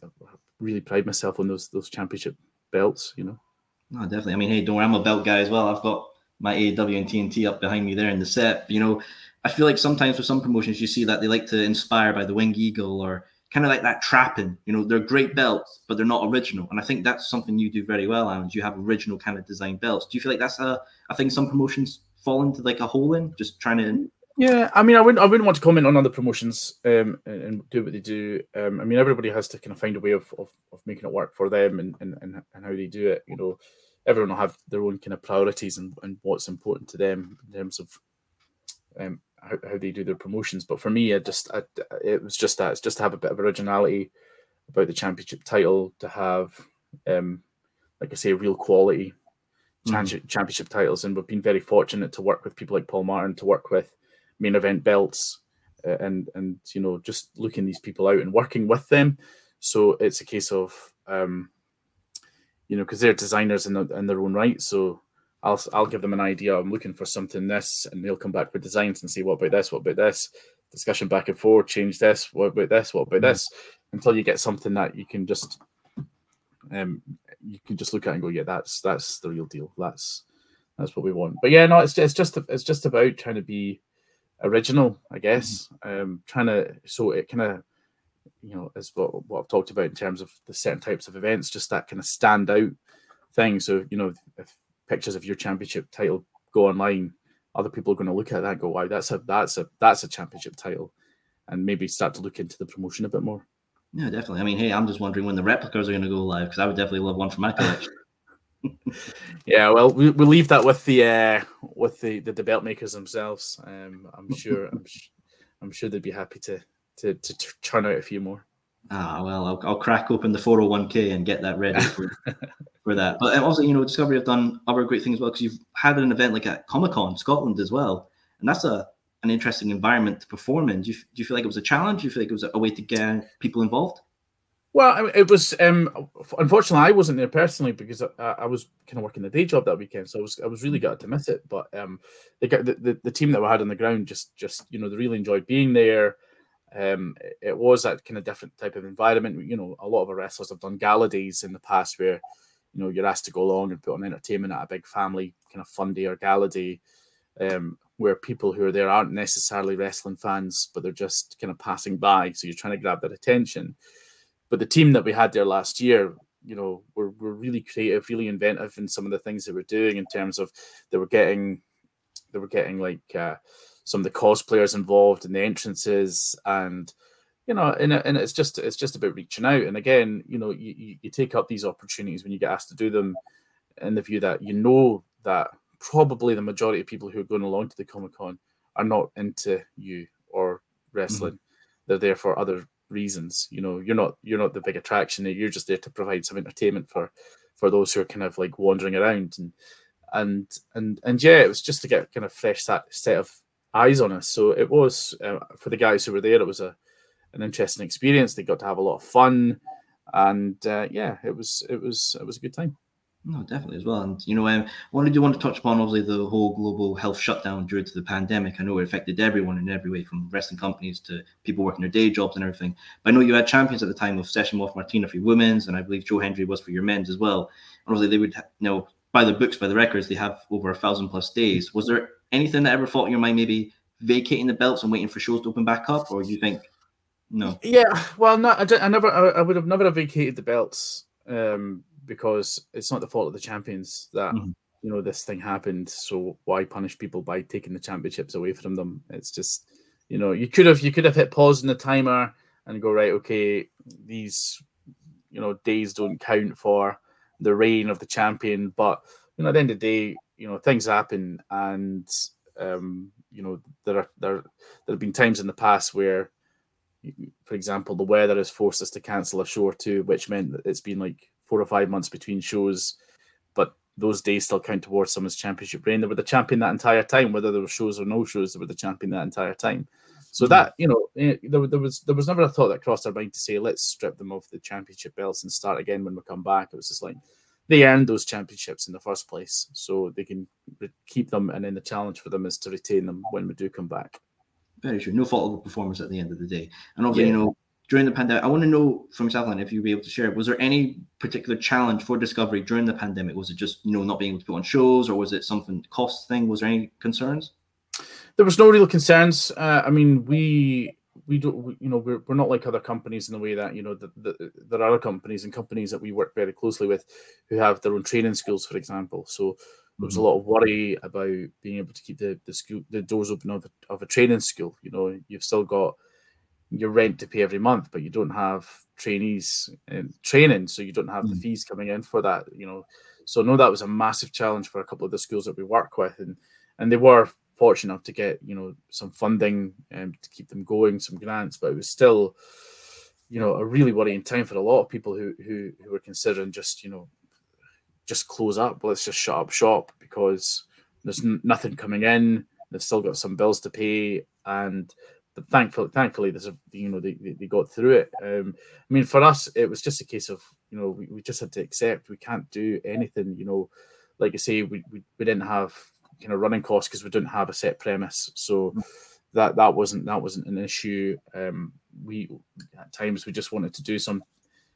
really pride myself on those those championship belts you know?
No definitely. I mean hey don't worry I'm a belt guy as well. I've got my AEW and TNT up behind me there in the set you know I feel like sometimes with some promotions you see that they like to inspire by the wing eagle or kind of like that trapping. You know, they're great belts, but they're not original. And I think that's something you do very well, Alan. You have original kind of design belts. Do you feel like that's a? I think some promotions fall into like a hole in just trying to.
Yeah, I mean, I wouldn't, I wouldn't want to comment on other promotions um, and, and, do what they do. Um, I mean, everybody has to kind of find a way of, of, of making it work for them and, and, and, and how they do it. You know, everyone will have their own kind of priorities and, and what's important to them in terms of um, how, how they do their promotions. But for me, it just I, it was just that it's just to have a bit of originality about the championship title, to have um, like I say, real quality mm. championship titles, and we've been very fortunate to work with people like Paul Martin, to work with main event belts, uh, and and you know just looking these people out and working with them. So it's a case of um, you know because they're designers in, in their own right, so I'll I'll give them an idea. I'm looking for something this, and they'll come back with designs and say, what about this? What about this? Discussion back and forth. Change this. What about this? What about mm-hmm. this? Until you get something that you can just um you can just look at and go, yeah, that's that's the real deal. That's that's what we want. But yeah, no, it's it's just it's just about trying to be original, I guess. Mm-hmm. Um, trying to so it kind of you know is what what I've talked about in terms of the certain types of events, just that kind of stand out thing. So you know if pictures of your championship title go online, other people are going to look at that and go, wow, that's a that's a that's a championship title, and maybe start to look into the promotion a bit more.
Yeah, definitely. I mean, hey, I'm just wondering when the replicas are going to go live because I would definitely love one for my collection. *laughs*
yeah, well, we, we'll leave that with the uh, with the, the, the belt makers themselves. Um, I'm sure I'm, I'm sure they'd be happy to to to churn out a few more.
Ah, well, I'll, I'll crack open the 401k and get that ready for, *laughs* for that. But um, also, you know, Discovery have done other great things as well because you've had an event like at Comic Con Scotland as well, and that's a an interesting environment to perform in. Do you, do you feel like it was a challenge? Do you feel like it was a way to get people involved?
Well, it was. Um, unfortunately, I wasn't there personally because I, I, was kind of working the day job that weekend, so I was I was really gutted to miss it. But um, the, the the team that we had on the ground just just you know they really enjoyed being there. Um, it was that kind of different type of environment. You know, a lot of our wrestlers have done gala days in the past where, you know, you're asked to go along and put on entertainment at a big family kind of fun day or gala day, um, where people who are there aren't necessarily wrestling fans, but they're just kind of passing by. So you're trying to grab their attention. But the team that we had there last year, you know, were, were really creative, really inventive in some of the things they were doing in terms of they were getting, they were getting like, uh, some of the cosplayers involved in the entrances and you know and, and it's just it's just about reaching out. And again you know you, you take up these opportunities when you get asked to do them in the view that you know that probably the majority of people who are going along to the comic con are not into you or wrestling. Mm-hmm. they're there for other reasons. You know you're not you're not the big attraction. You're just there to provide some entertainment for for those who are kind of like wandering around. And and and and yeah it was just to get kind of fresh set, set of eyes on us. So it was uh, for the guys who were there. It was a an interesting experience. They got to have a lot of fun, and uh, yeah, it was it was it was a good time.
No, definitely as well. And you know, um, I wanted to want to touch upon obviously the whole global health shutdown due to the pandemic. I know it affected everyone in every way, from wrestling companies to people working their day jobs and everything. But I know you had champions at the time of Session Moth Martina for your women's, and I believe Joe Hendry was for your men's as well. And obviously, they would you know by the books, by the records, they have over a thousand plus days. Was there anything that ever thought in your mind maybe vacating the belts and waiting for shows to open back up, or you think no?
Yeah, well, no, I, I never, I, I would have never have vacated the belts. Um, because it's not the fault of the champions that mm-hmm. you know this thing happened. So why punish people by taking the championships away from them? It's just you know you could have you could have hit pause in the timer and go right. Okay, these you know days don't count for the reign of the champion, but you know at the end of the day, you know things happen and. Um, you know, there are there there have been times in the past where for example, the weather has forced us to cancel a show or two, which meant that it's been like four or five months between shows, but those days still count towards someone's championship reign. They were the champion that entire time, whether there were shows or no shows. They were the champion that entire time. So mm-hmm. that you know, eh, there, there was there was never a thought that crossed our mind to say let's strip them of the championship belts and start again when we come back. It was just like they earned those championships in the first place, so they can keep them, and then the challenge for them is to retain them when we do come back.
Very true. No fault of the performance at the end of the day, and obviously, yeah. you know, during the pandemic. I want to know from Southland if you'd be able to share. Was there any particular challenge for Discovery during the pandemic? Was it just you know not being able to put on shows, or was it something cost thing? Was there any concerns?
There was no real concerns. Uh, I mean, we we don't you know we're, we're not like other companies in the way that you know the, the, there are other companies and companies that we work very closely with who have their own training schools for example so there was a mm-hmm. lot of worry about being able to keep the, the school the doors open of a, of a training school you know you've still got your rent to pay every month, but you don't have trainees in training, so you don't have mm. the fees coming in for that. You know, so no, that was a massive challenge for a couple of the schools that we work with, and and they were fortunate enough to get you know some funding um, to keep them going, some grants, but it was still you know a really worrying time for a lot of people who who, who were considering just you know just close up. Let's just shut up shop because there's n- nothing coming in. They've still got some bills to pay, and but thankfully, thankfully, there's a you know they, they got through it. Um, I mean, for us, it was just a case of you know we, we just had to accept we can't do anything. You know, like I say, we we, we didn't have kind of running costs because we didn't have a set premise, so that that wasn't that wasn't an issue. Um, we at times we just wanted to do some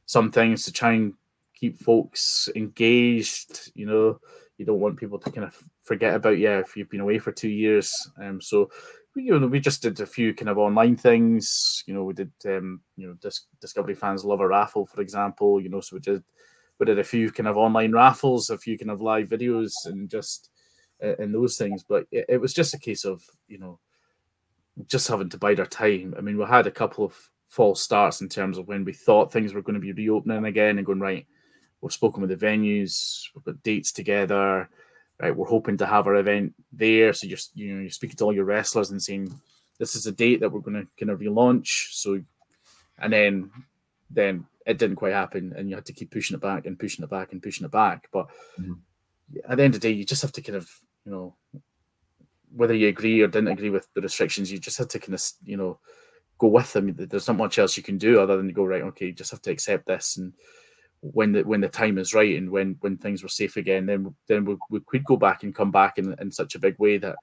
some things to try and keep folks engaged. You know, you don't want people to kind of forget about you if you've been away for two years. Um, so you know, we just did a few kind of online things. You know, we did, um, you know, Dis- Discovery fans love a raffle, for example. You know, so we did we did a few kind of online raffles, a few kind of live videos, and just and those things. But it, it, was just a case of you know, just having to bide our time. I mean, we had a couple of false starts in terms of when we thought things were going to be reopening again and going right. We've spoken with the venues, we've got dates together right, we're hoping to have our event there. So you're you know you're speaking to all your wrestlers and saying this is a date that we're going to kind of relaunch. So and then then it didn't quite happen, and you had to keep pushing it back and pushing it back and pushing it back. But mm-hmm. at the end of the day, you just have to kind of you know whether you agree or didn't agree with the restrictions, you just had to kind of you know go with them. There's not much else you can do other than go right. Okay, you just have to accept this and when the when the time is right and when when things were safe again, then then we, we could go back and come back in, in such a big way that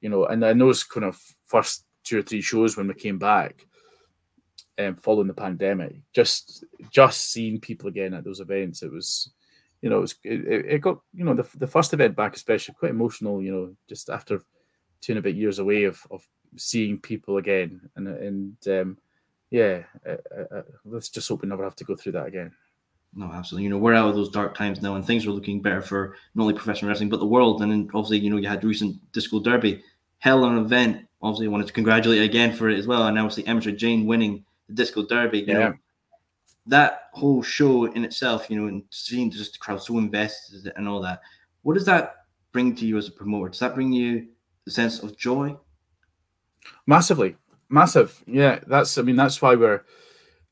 you know. And in those kind of first two or three shows when we came back, um, following the pandemic, just just seeing people again at those events, it was you know it was it, it got you know the the first event back especially quite emotional. You know, just after two and a bit years away of of seeing people again and and um, yeah, uh, uh, uh let's just hope we never have to go through that again.
No, absolutely. You know, we're out of those dark times now, and things are looking better for not only professional wrestling but the world. And then obviously, you know, you had recent Disco Derby, hell of an event. Obviously, I wanted to congratulate again for it as well. And obviously, Emersyn Jayne winning the Disco Derby. You yeah. know, that whole show in itself, you know, and seeing just the crowd so invested and all that. What does that bring to you as a promoter? Does that bring you a sense of joy?
Massively, massive. Yeah, that's. I mean, that's why we're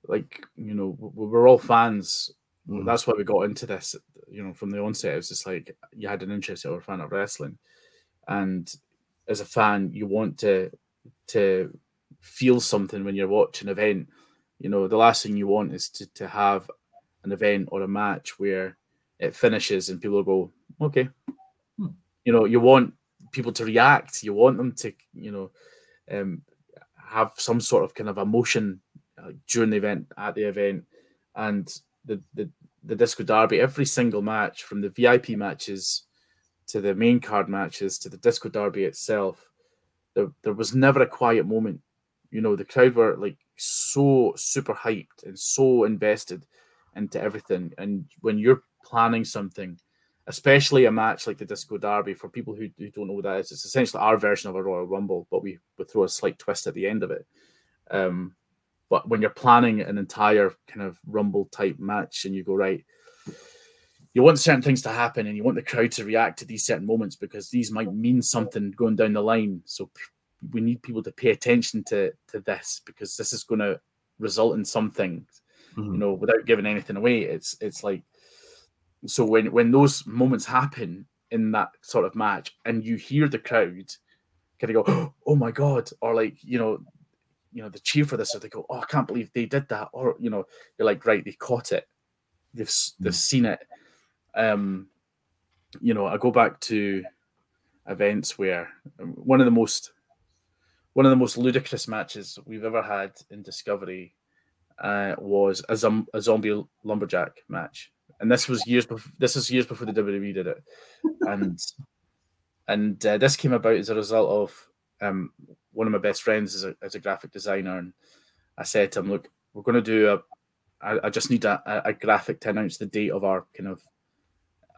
like you know we're all fans Mm. That's why we got into this. You know, from the onset, it was just like you had an interest or a fan of wrestling, and as a fan, you want to to feel something when you're watching an event. You know, the last thing you want is to to have an event or a match where it finishes and people go, okay, hmm. you know, you want people to react, you want them to, you know, um, have some sort of kind of emotion uh, during the event, at the event, and the the the Disco Derby, every single match from the VIP matches to the main card matches to the Disco Derby itself, there, there was never a quiet moment. You know, the crowd were like so super hyped and so invested into everything. And when you're planning something, especially a match like the Disco Derby, for people who, who don't know what that is, it's essentially our version of a Royal Rumble, but we, we throw a slight twist at the end of it. Um, but when you're planning an entire kind of Rumble type match and you go, right, you want certain things to happen and you want the crowd to react to these certain moments because these might mean something going down the line. So we need people to pay attention to to this because this is going to result in something. Mm-hmm. You know, without giving anything away, it's it's like so when when those moments happen in that sort of match and you hear the crowd kind of go, *gasps* oh my god, or like you know, you know, the cheer for this, or they go, oh, I can't believe they did that, or you know, you're like, right, they caught it, they've they've mm. seen it. Um, you know, I go back to events where um, one of the most one of the most ludicrous matches we've ever had in Discovery uh, was a, zom- a zombie lumberjack match, and this was years before. This is years before the WWE did it, and *laughs* and uh, this came about as a result of um, one of my best friends is a, is a graphic designer, and I said to him, "Look, we're going to do a. I, I just need a, a graphic to announce the date of our kind of.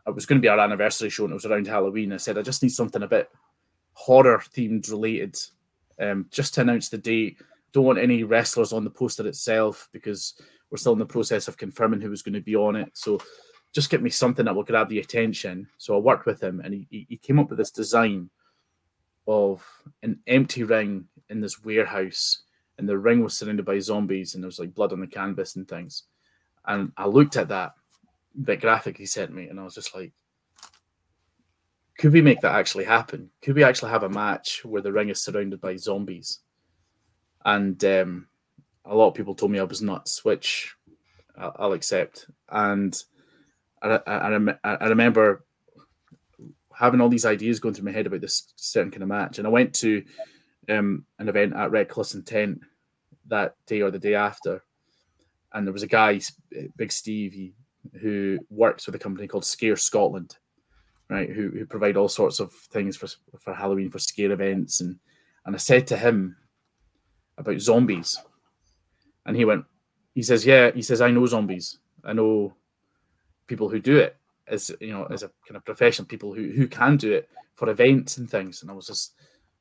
It was going to be our anniversary show, and it was around Halloween. I said, I just need something a bit horror themed related um, just to announce the date. Don't want any wrestlers on the poster itself because we're still in the process of confirming who was going to be on it. So just get me something that will grab the attention. So I worked with him and he, he came up with this design of an empty ring in this warehouse. And the ring was surrounded by zombies and there was like blood on the canvas and things. And I looked at that, that graphic he sent me, and I was just like, could we make that actually happen? Could we actually have a match where the ring is surrounded by zombies? And um, a lot of people told me I was nuts, which I'll accept. And I, I, I, remember having all these ideas going through my head about this certain kind of match. And I went to um, an event at Reckless Intent that day or the day after. And there was a guy, Big Steve, who works with a company called Scare Scotland right, who, who provide all sorts of things for, for Halloween, for scare events. And, and I said to him about zombies. And he went, he says, yeah, he says, I know zombies. I know people who do it as, you know, as a kind of professional, people who, who can do it for events and things. And I was just,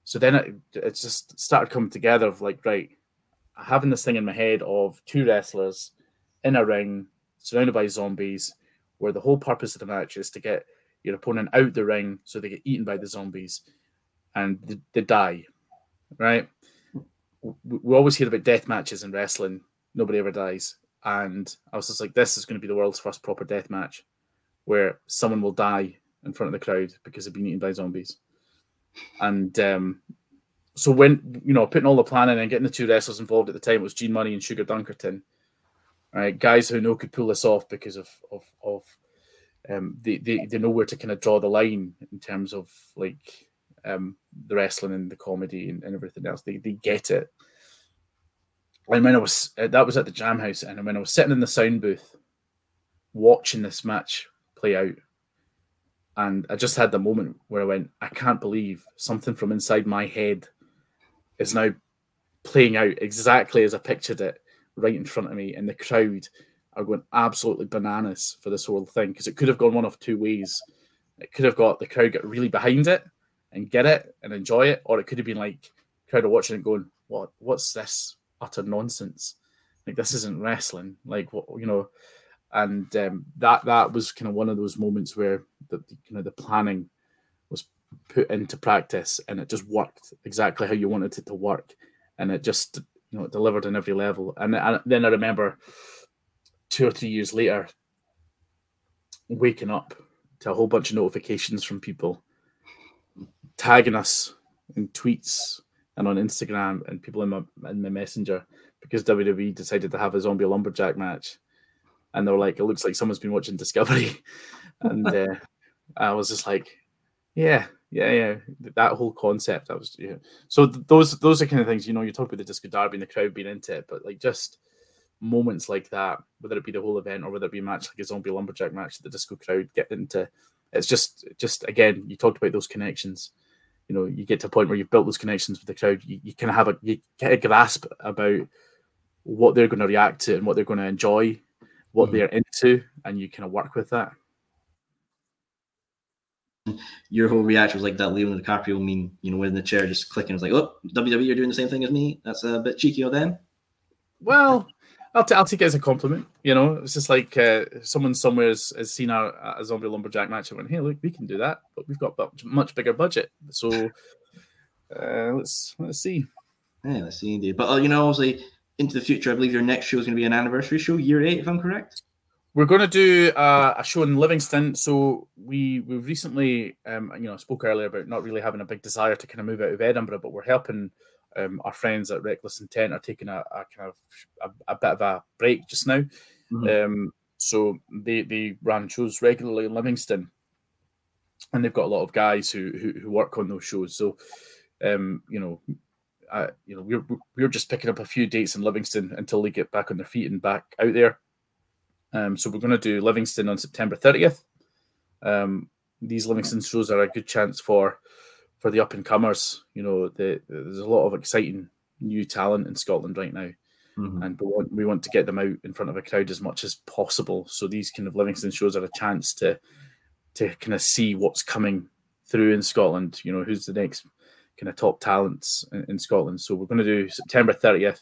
so then it, it just started coming together of like, right, having this thing in my head of two wrestlers in a ring surrounded by zombies, where the whole purpose of the match is to get your opponent out the ring so they get eaten by the zombies and they, they die, right? We always hear about death matches in wrestling. Nobody ever dies. And I was just like, this is going to be the world's first proper death match where someone will die in front of the crowd because they've been eaten by zombies. And um, so when, you know, putting all the planning and getting the two wrestlers involved at the time, it was Gene Money and Sugar Dunkerton. Right, guys who know could pull this off because of of, of um, they, they they know where to kind of draw the line in terms of like um, the wrestling and the comedy and, and everything else. They they get it. And when I was uh, that was at the Jam House, and when I was sitting in the sound booth watching this match play out, and I just had the moment where I went, I can't believe something from inside my head is now playing out exactly as I pictured it right in front of me, and the crowd are going absolutely bananas for this whole thing because it could have gone one of two ways. It could have got the crowd get really behind it and get it and enjoy it, or it could have been like crowd are watching it going, "What? What's this utter nonsense? Like this isn't wrestling. Like what you know." And um, that that was kind of one of those moments where the kind of the planning was put into practice and it just worked exactly how you wanted it to work, and it just you know delivered on every level. And, and then I remember two or three years later, waking up to a whole bunch of notifications from people tagging us in tweets and on Instagram and people in my in my messenger because WWE decided to have a zombie lumberjack match. and they were like, "It looks like someone's been watching Discovery," *laughs* and uh, I was just like, "Yeah, yeah, yeah." That whole concept, I was yeah. So th- those those are kind of things you know. You talk about the Disco Derby and the crowd being into it, but like just moments like that, whether it be the whole event or whether it be a match like a zombie lumberjack match, the disco crowd get into. It's just just again, you talked about those connections. You know, you get to a point where you've built those connections with the crowd. You, you kind of have a you get a grasp about what they're going to react to and what they're going to enjoy, what mm. they're into, and you kind of work with that.
Your whole reaction was like that Leonardo DiCaprio mean, you know, in the chair just clicking. It's like, oh, WWE, you're doing the same thing as me. That's a bit cheeky of them.
Well, I'll, t- I'll take it as a compliment. You know, it's just like uh, someone somewhere has, has seen a, a, zombie lumberjack match and went, "Hey, look, we can do that, but we've got much, much bigger budget." So *laughs* uh, let's let's see.
Yeah, let's see indeed. But uh, you know, obviously, into the future, I believe your next show is going to be an anniversary show, year eight, if I'm correct.
We're going to do uh, a show in Livingston. So we we recently, um, you know, spoke earlier about not really having a big desire to kind of move out of Edinburgh, but we're helping um, our friends at Reckless Intent are taking a, a kind of a, a, bit of a break just now. Mm-hmm. Um, so they they run shows regularly in Livingston, and they've got a lot of guys who who, who work on those shows. So, um, you know, uh, you know, we're we're just picking up a few dates in Livingston until they get back on their feet and back out there. Um, so we're going to do Livingston on September 30th. Um, these Livingston shows are a good chance for for the up and comers. You know, the, there's a lot of exciting new talent in Scotland right now, mm-hmm. and we want we want to get them out in front of a crowd as much as possible. So these kind of Livingston shows are a chance to to kind of see what's coming through in Scotland. You know, who's the next kind of top talents in, in Scotland. So we're going to do September 30th.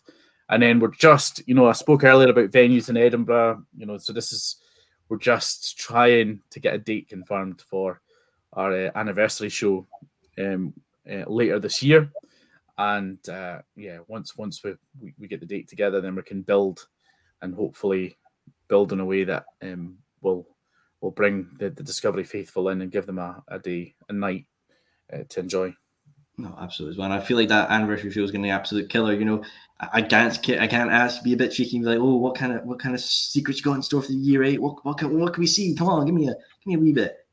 And then we're just, you know, I spoke earlier about venues in Edinburgh, you know, so this is, we're just trying to get a date confirmed for our uh, anniversary show um, uh, later this year. And uh, yeah, once once we, we, we get the date together, then we can build and hopefully build in a way that um, will will bring the, the Discovery faithful in and give them a, a day, a night uh, to enjoy.
No, absolutely, man. I feel like that anniversary show is going to be absolute killer. You know, I can't, I can't ask, be a bit cheeky, and be like, oh, what kind of, what kind of secrets you got in store for the year eight? What, what, can, what can we see? Come on, give me a, give me a wee bit.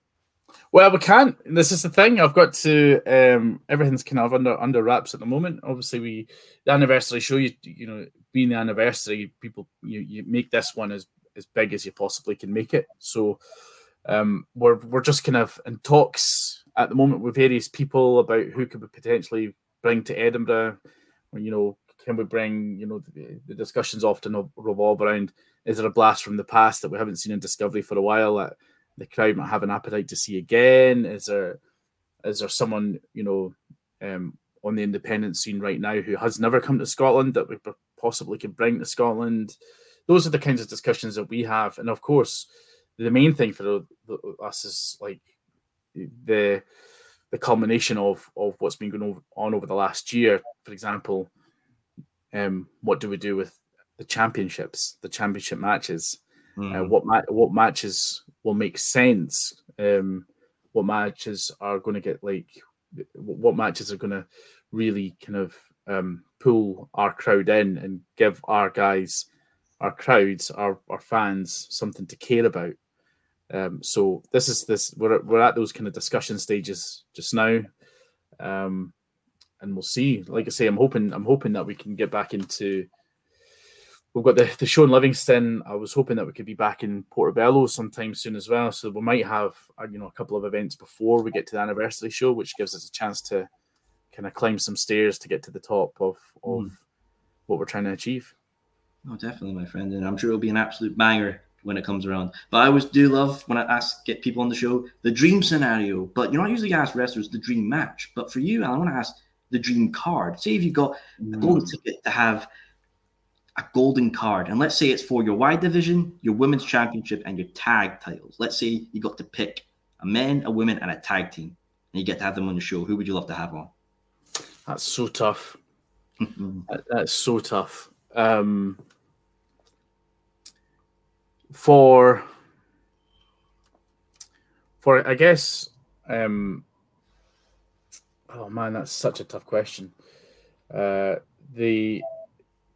Well, we can't. This is the thing. I've got to. Um, everything's kind of under under wraps at the moment. Obviously, we the anniversary show. You you know, being the anniversary, people you you make this one as as big as you possibly can make it. So, um, we're we're just kind of in talks at the moment with various people about who could we potentially bring to Edinburgh. Or, you know, can we bring? You know, the, the discussions often revolve around: is there a blast from the past that we haven't seen in Discovery for a while? That the crowd might have an appetite to see again? Is there is there someone you know um, on the independent scene right now who has never come to Scotland that we possibly could bring to Scotland? Those are the kinds of discussions that we have, and of course, the main thing for us is like the the culmination of of what's been going on over the last year. For example, um, what do we do with the championships, the championship matches? Mm. Uh, what ma- what matches will make sense? Um, what matches are going to get like? What matches are going to really kind of um, pull our crowd in and give our guys, our crowds, our our fans something to care about? Um, so this is this we're we're at those kind of discussion stages just now, um, and we'll see. Like I say, I'm hoping I'm hoping that we can get back into we've got the, the show in Livingston. I was hoping that we could be back in Portobello sometime soon as well. So we might have uh, you know a couple of events before we get to the anniversary show, which gives us a chance to kind of climb some stairs to get to the top of of mm. what we're trying to achieve.
Oh, definitely, my friend, and I'm sure it'll be an absolute banger when it comes around. But I always do love when I ask get people on the show the dream scenario. But you know, I usually ask wrestlers the dream match. But for you, I want to ask the dream card. Say if you got a golden mm. ticket to have a golden card, and let's say it's for your Y division, your women's championship, and your tag titles. Let's say you got to pick a men, a woman, and a tag team, and you get to have them on the show. Who would you love to have on?
That's so tough. That's so tough. Um, for for I guess um, oh man, that's such a tough question. Uh, the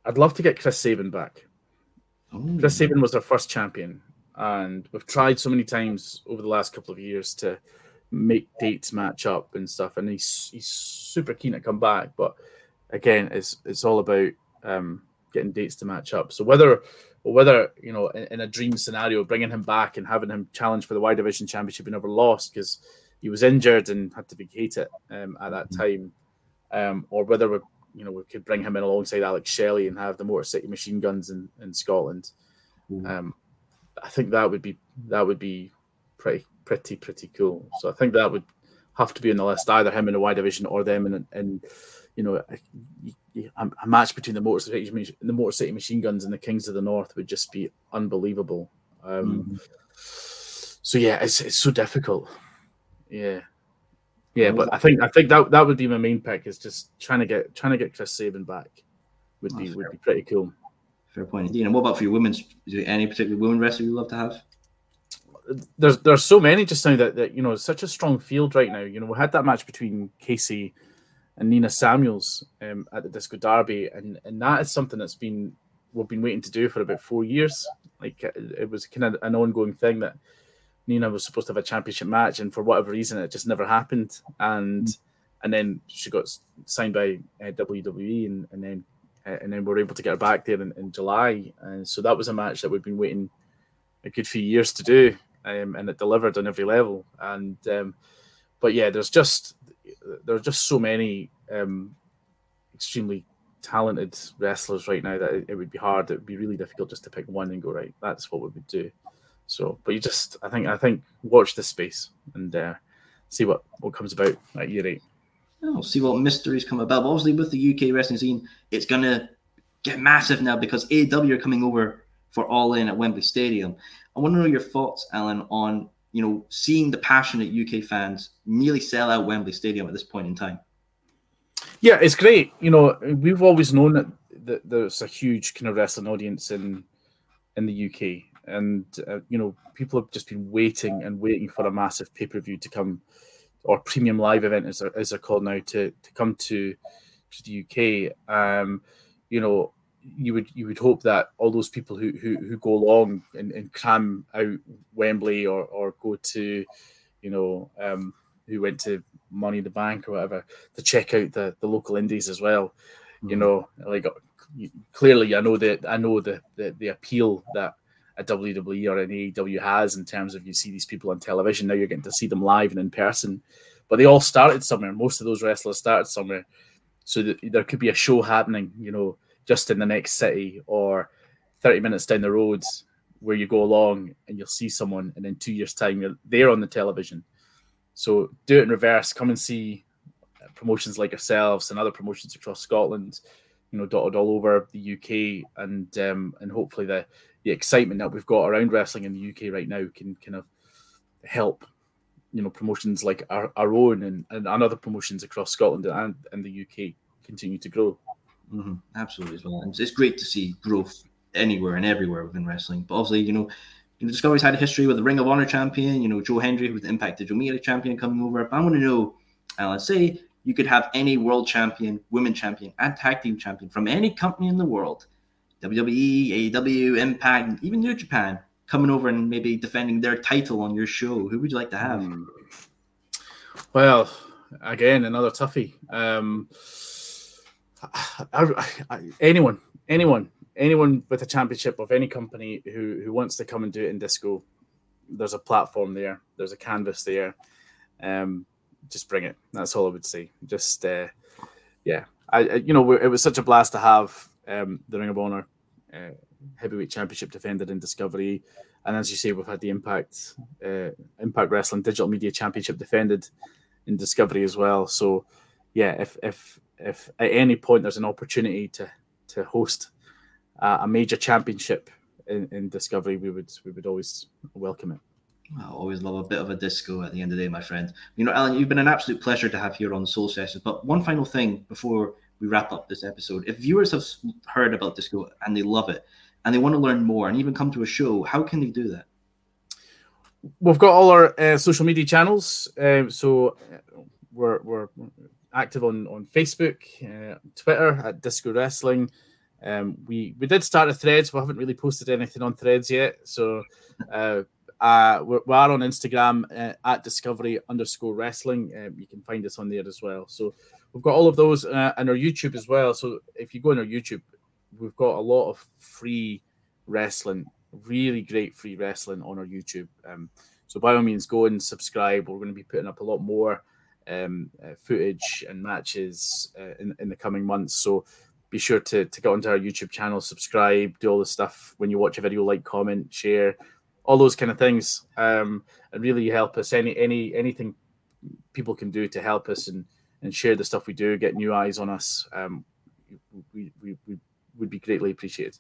I'd love to get Chris Sabin back Ooh. Chris Sabin was our first champion, and we've tried so many times over the last couple of years to make dates match up and stuff. And he's he's super keen to come back, but again, it's it's all about um, getting dates to match up. So whether whether you know in, in, a dream scenario, bringing him back and having him challenge for the Y Division Championship he never lost because he was injured and had to vacate it um, at that mm-hmm. time, um, or whether we you know we could bring him in alongside Alex Shelley and have the Motor City Machine Guns in, in Scotland. Mm-hmm. Um, I think that would be that would be pretty pretty pretty cool. So I think that would have to be on the list, either him in the Y division or them in, in you know a, a match between the Motor City the Motor City Machine Guns and the Kings of the North would just be unbelievable. Um, mm-hmm. So yeah, it's it's so difficult. Yeah, yeah, but I think I think that that would be my main pick is just trying to get trying to get Chris Sabin back would be would be pretty cool.
Fair point. Dean, and what about for your women's? Is there any particular women wrestler you love to have?
There's there's so many just now that, that you know such a strong field right now. You know, we had that match between Casey and Nina Samuels um, at the Disco Derby, and and that is something that's been we've been waiting to do for about four years. Like it was kind of an ongoing thing that Nina was supposed to have a championship match, and for whatever reason, it just never happened. And mm. and then she got signed by uh, WWE, and, and then uh, and then we are able to get her back there in, in, July. And so that was a match that we've been waiting a good few years to do, um, and it delivered on every level. And um, but yeah, there's just there's just so many um, extremely talented wrestlers right now that it, it, would be hard. It would be really difficult just to pick one and go right. That's what we would do. So, but you just, I think, I think, watch this space and uh, see what what comes about at year eight.
We'll see what mysteries come about. But obviously, with the UK wrestling scene, it's going to get massive now because AEW are coming over for All In at Wembley Stadium. I want to know your thoughts, Alan, on you know seeing the passionate UK fans nearly sell out Wembley Stadium at this point in time.
Yeah, it's great. You know, we've always known that, that there's a huge kind of wrestling audience in in the UK, and uh, you know, people have just been waiting and waiting for a massive pay per view to come or premium live event as they're, as they're called now to to come to to the UK. Um, you know, you would you would hope that all those people who who, who go along and, and cram out Wembley or or go to, you know, um, who went to Money in the Bank or whatever to check out the the local indies as well. Mm-hmm. You know, like clearly, I know that I know the, the the appeal that a WWE or an AEW has in terms of you see these people on television. Now you're getting to see them live and in person. But they all started somewhere. Most of those wrestlers started somewhere. So there could be a show happening, you know, just in the next city or 30 minutes down the road where you go along and you'll see someone and in two years' time you're there on the television. So do it in reverse. Come and see promotions like yourselves and other promotions across Scotland, you know, dotted all over the UK and um, and hopefully the the excitement that we've got around wrestling in the UK right now can kind of help, you know, promotions like our, our own and, and other promotions across Scotland and, and the UK continue to grow.
Mm-hmm. Absolutely, as well. And it's great to see growth anywhere and everywhere within wrestling. But obviously, you know, you know, Discovery's had a history with the Ring of Honor champion, you know, Joe Hendry, who's the Impact Digital Media champion coming over. But I want to know, Alan, say you could have any world champion, women champion, and tag team champion from any company in the world WWE, AEW, Impact, even New Japan coming over and maybe defending their title on your show? Who would you like to have? Hmm.
Well, again, another toughie. Um, I, I, I, anyone, anyone, anyone with a championship of any company who who wants to come and do it in disco, there's a platform there. There's a canvas there. Um, just bring it. That's all I would say. Just uh, yeah, I you know it was such a blast to have um, the Ring of Honor uh, heavyweight championship defended in Discovery, and as you say, we've had the Impact uh, Impact Wrestling Digital Media Championship defended in Discovery as well. So, yeah, if if if at any point there's an opportunity to to host a major championship in, in Discovery, we would we would always welcome it.
I always love a bit of a disco at the end of the day, my friend. You know, Alan, you've been an absolute pleasure to have here on Soul Sessions. But one final thing before we wrap up this episode. If viewers have heard about Disco and they love it and they want to learn more and even come to a show, how can they do that?
We've got all our uh, social media channels. Um, so uh, we're, we're active on, on Facebook, uh, Twitter at Disco Wrestling, Um, we we did start a threads. We haven't really posted anything on threads yet, so uh, uh, we're, we are on Instagram uh, at Discovery underscore Wrestling. Um, you can find us on there as well. So we've got all of those uh, and our YouTube as well. So if you go on our YouTube, we've got a lot of free wrestling, really great free wrestling on our YouTube. Um, so by all means, go and subscribe. We're going to be putting up a lot more um, uh, footage and matches uh, in, in the coming months. So be sure to, to get onto our YouTube channel, subscribe, do all the stuff when you watch a video, like, comment, share, all those kind of things, um, and really help us. Any any anything people can do to help us and and share the stuff we do, get new eyes on us. Um, we, we, we would be greatly appreciated.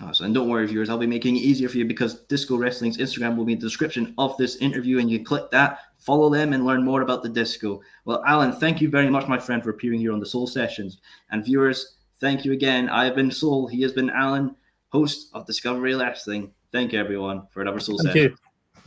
Awesome. And don't worry, viewers, I'll be making it easier for you because Disco Wrestling's Instagram will be in the description of this interview, and you click that, follow them, and learn more about the disco. Well, Alan, thank you very much, my friend, for appearing here on the Soul Sessions. And viewers, thank you again. I have been Soul. He has been Alan, host of Discovery Wrestling. Thank you, everyone, for another Soul Session.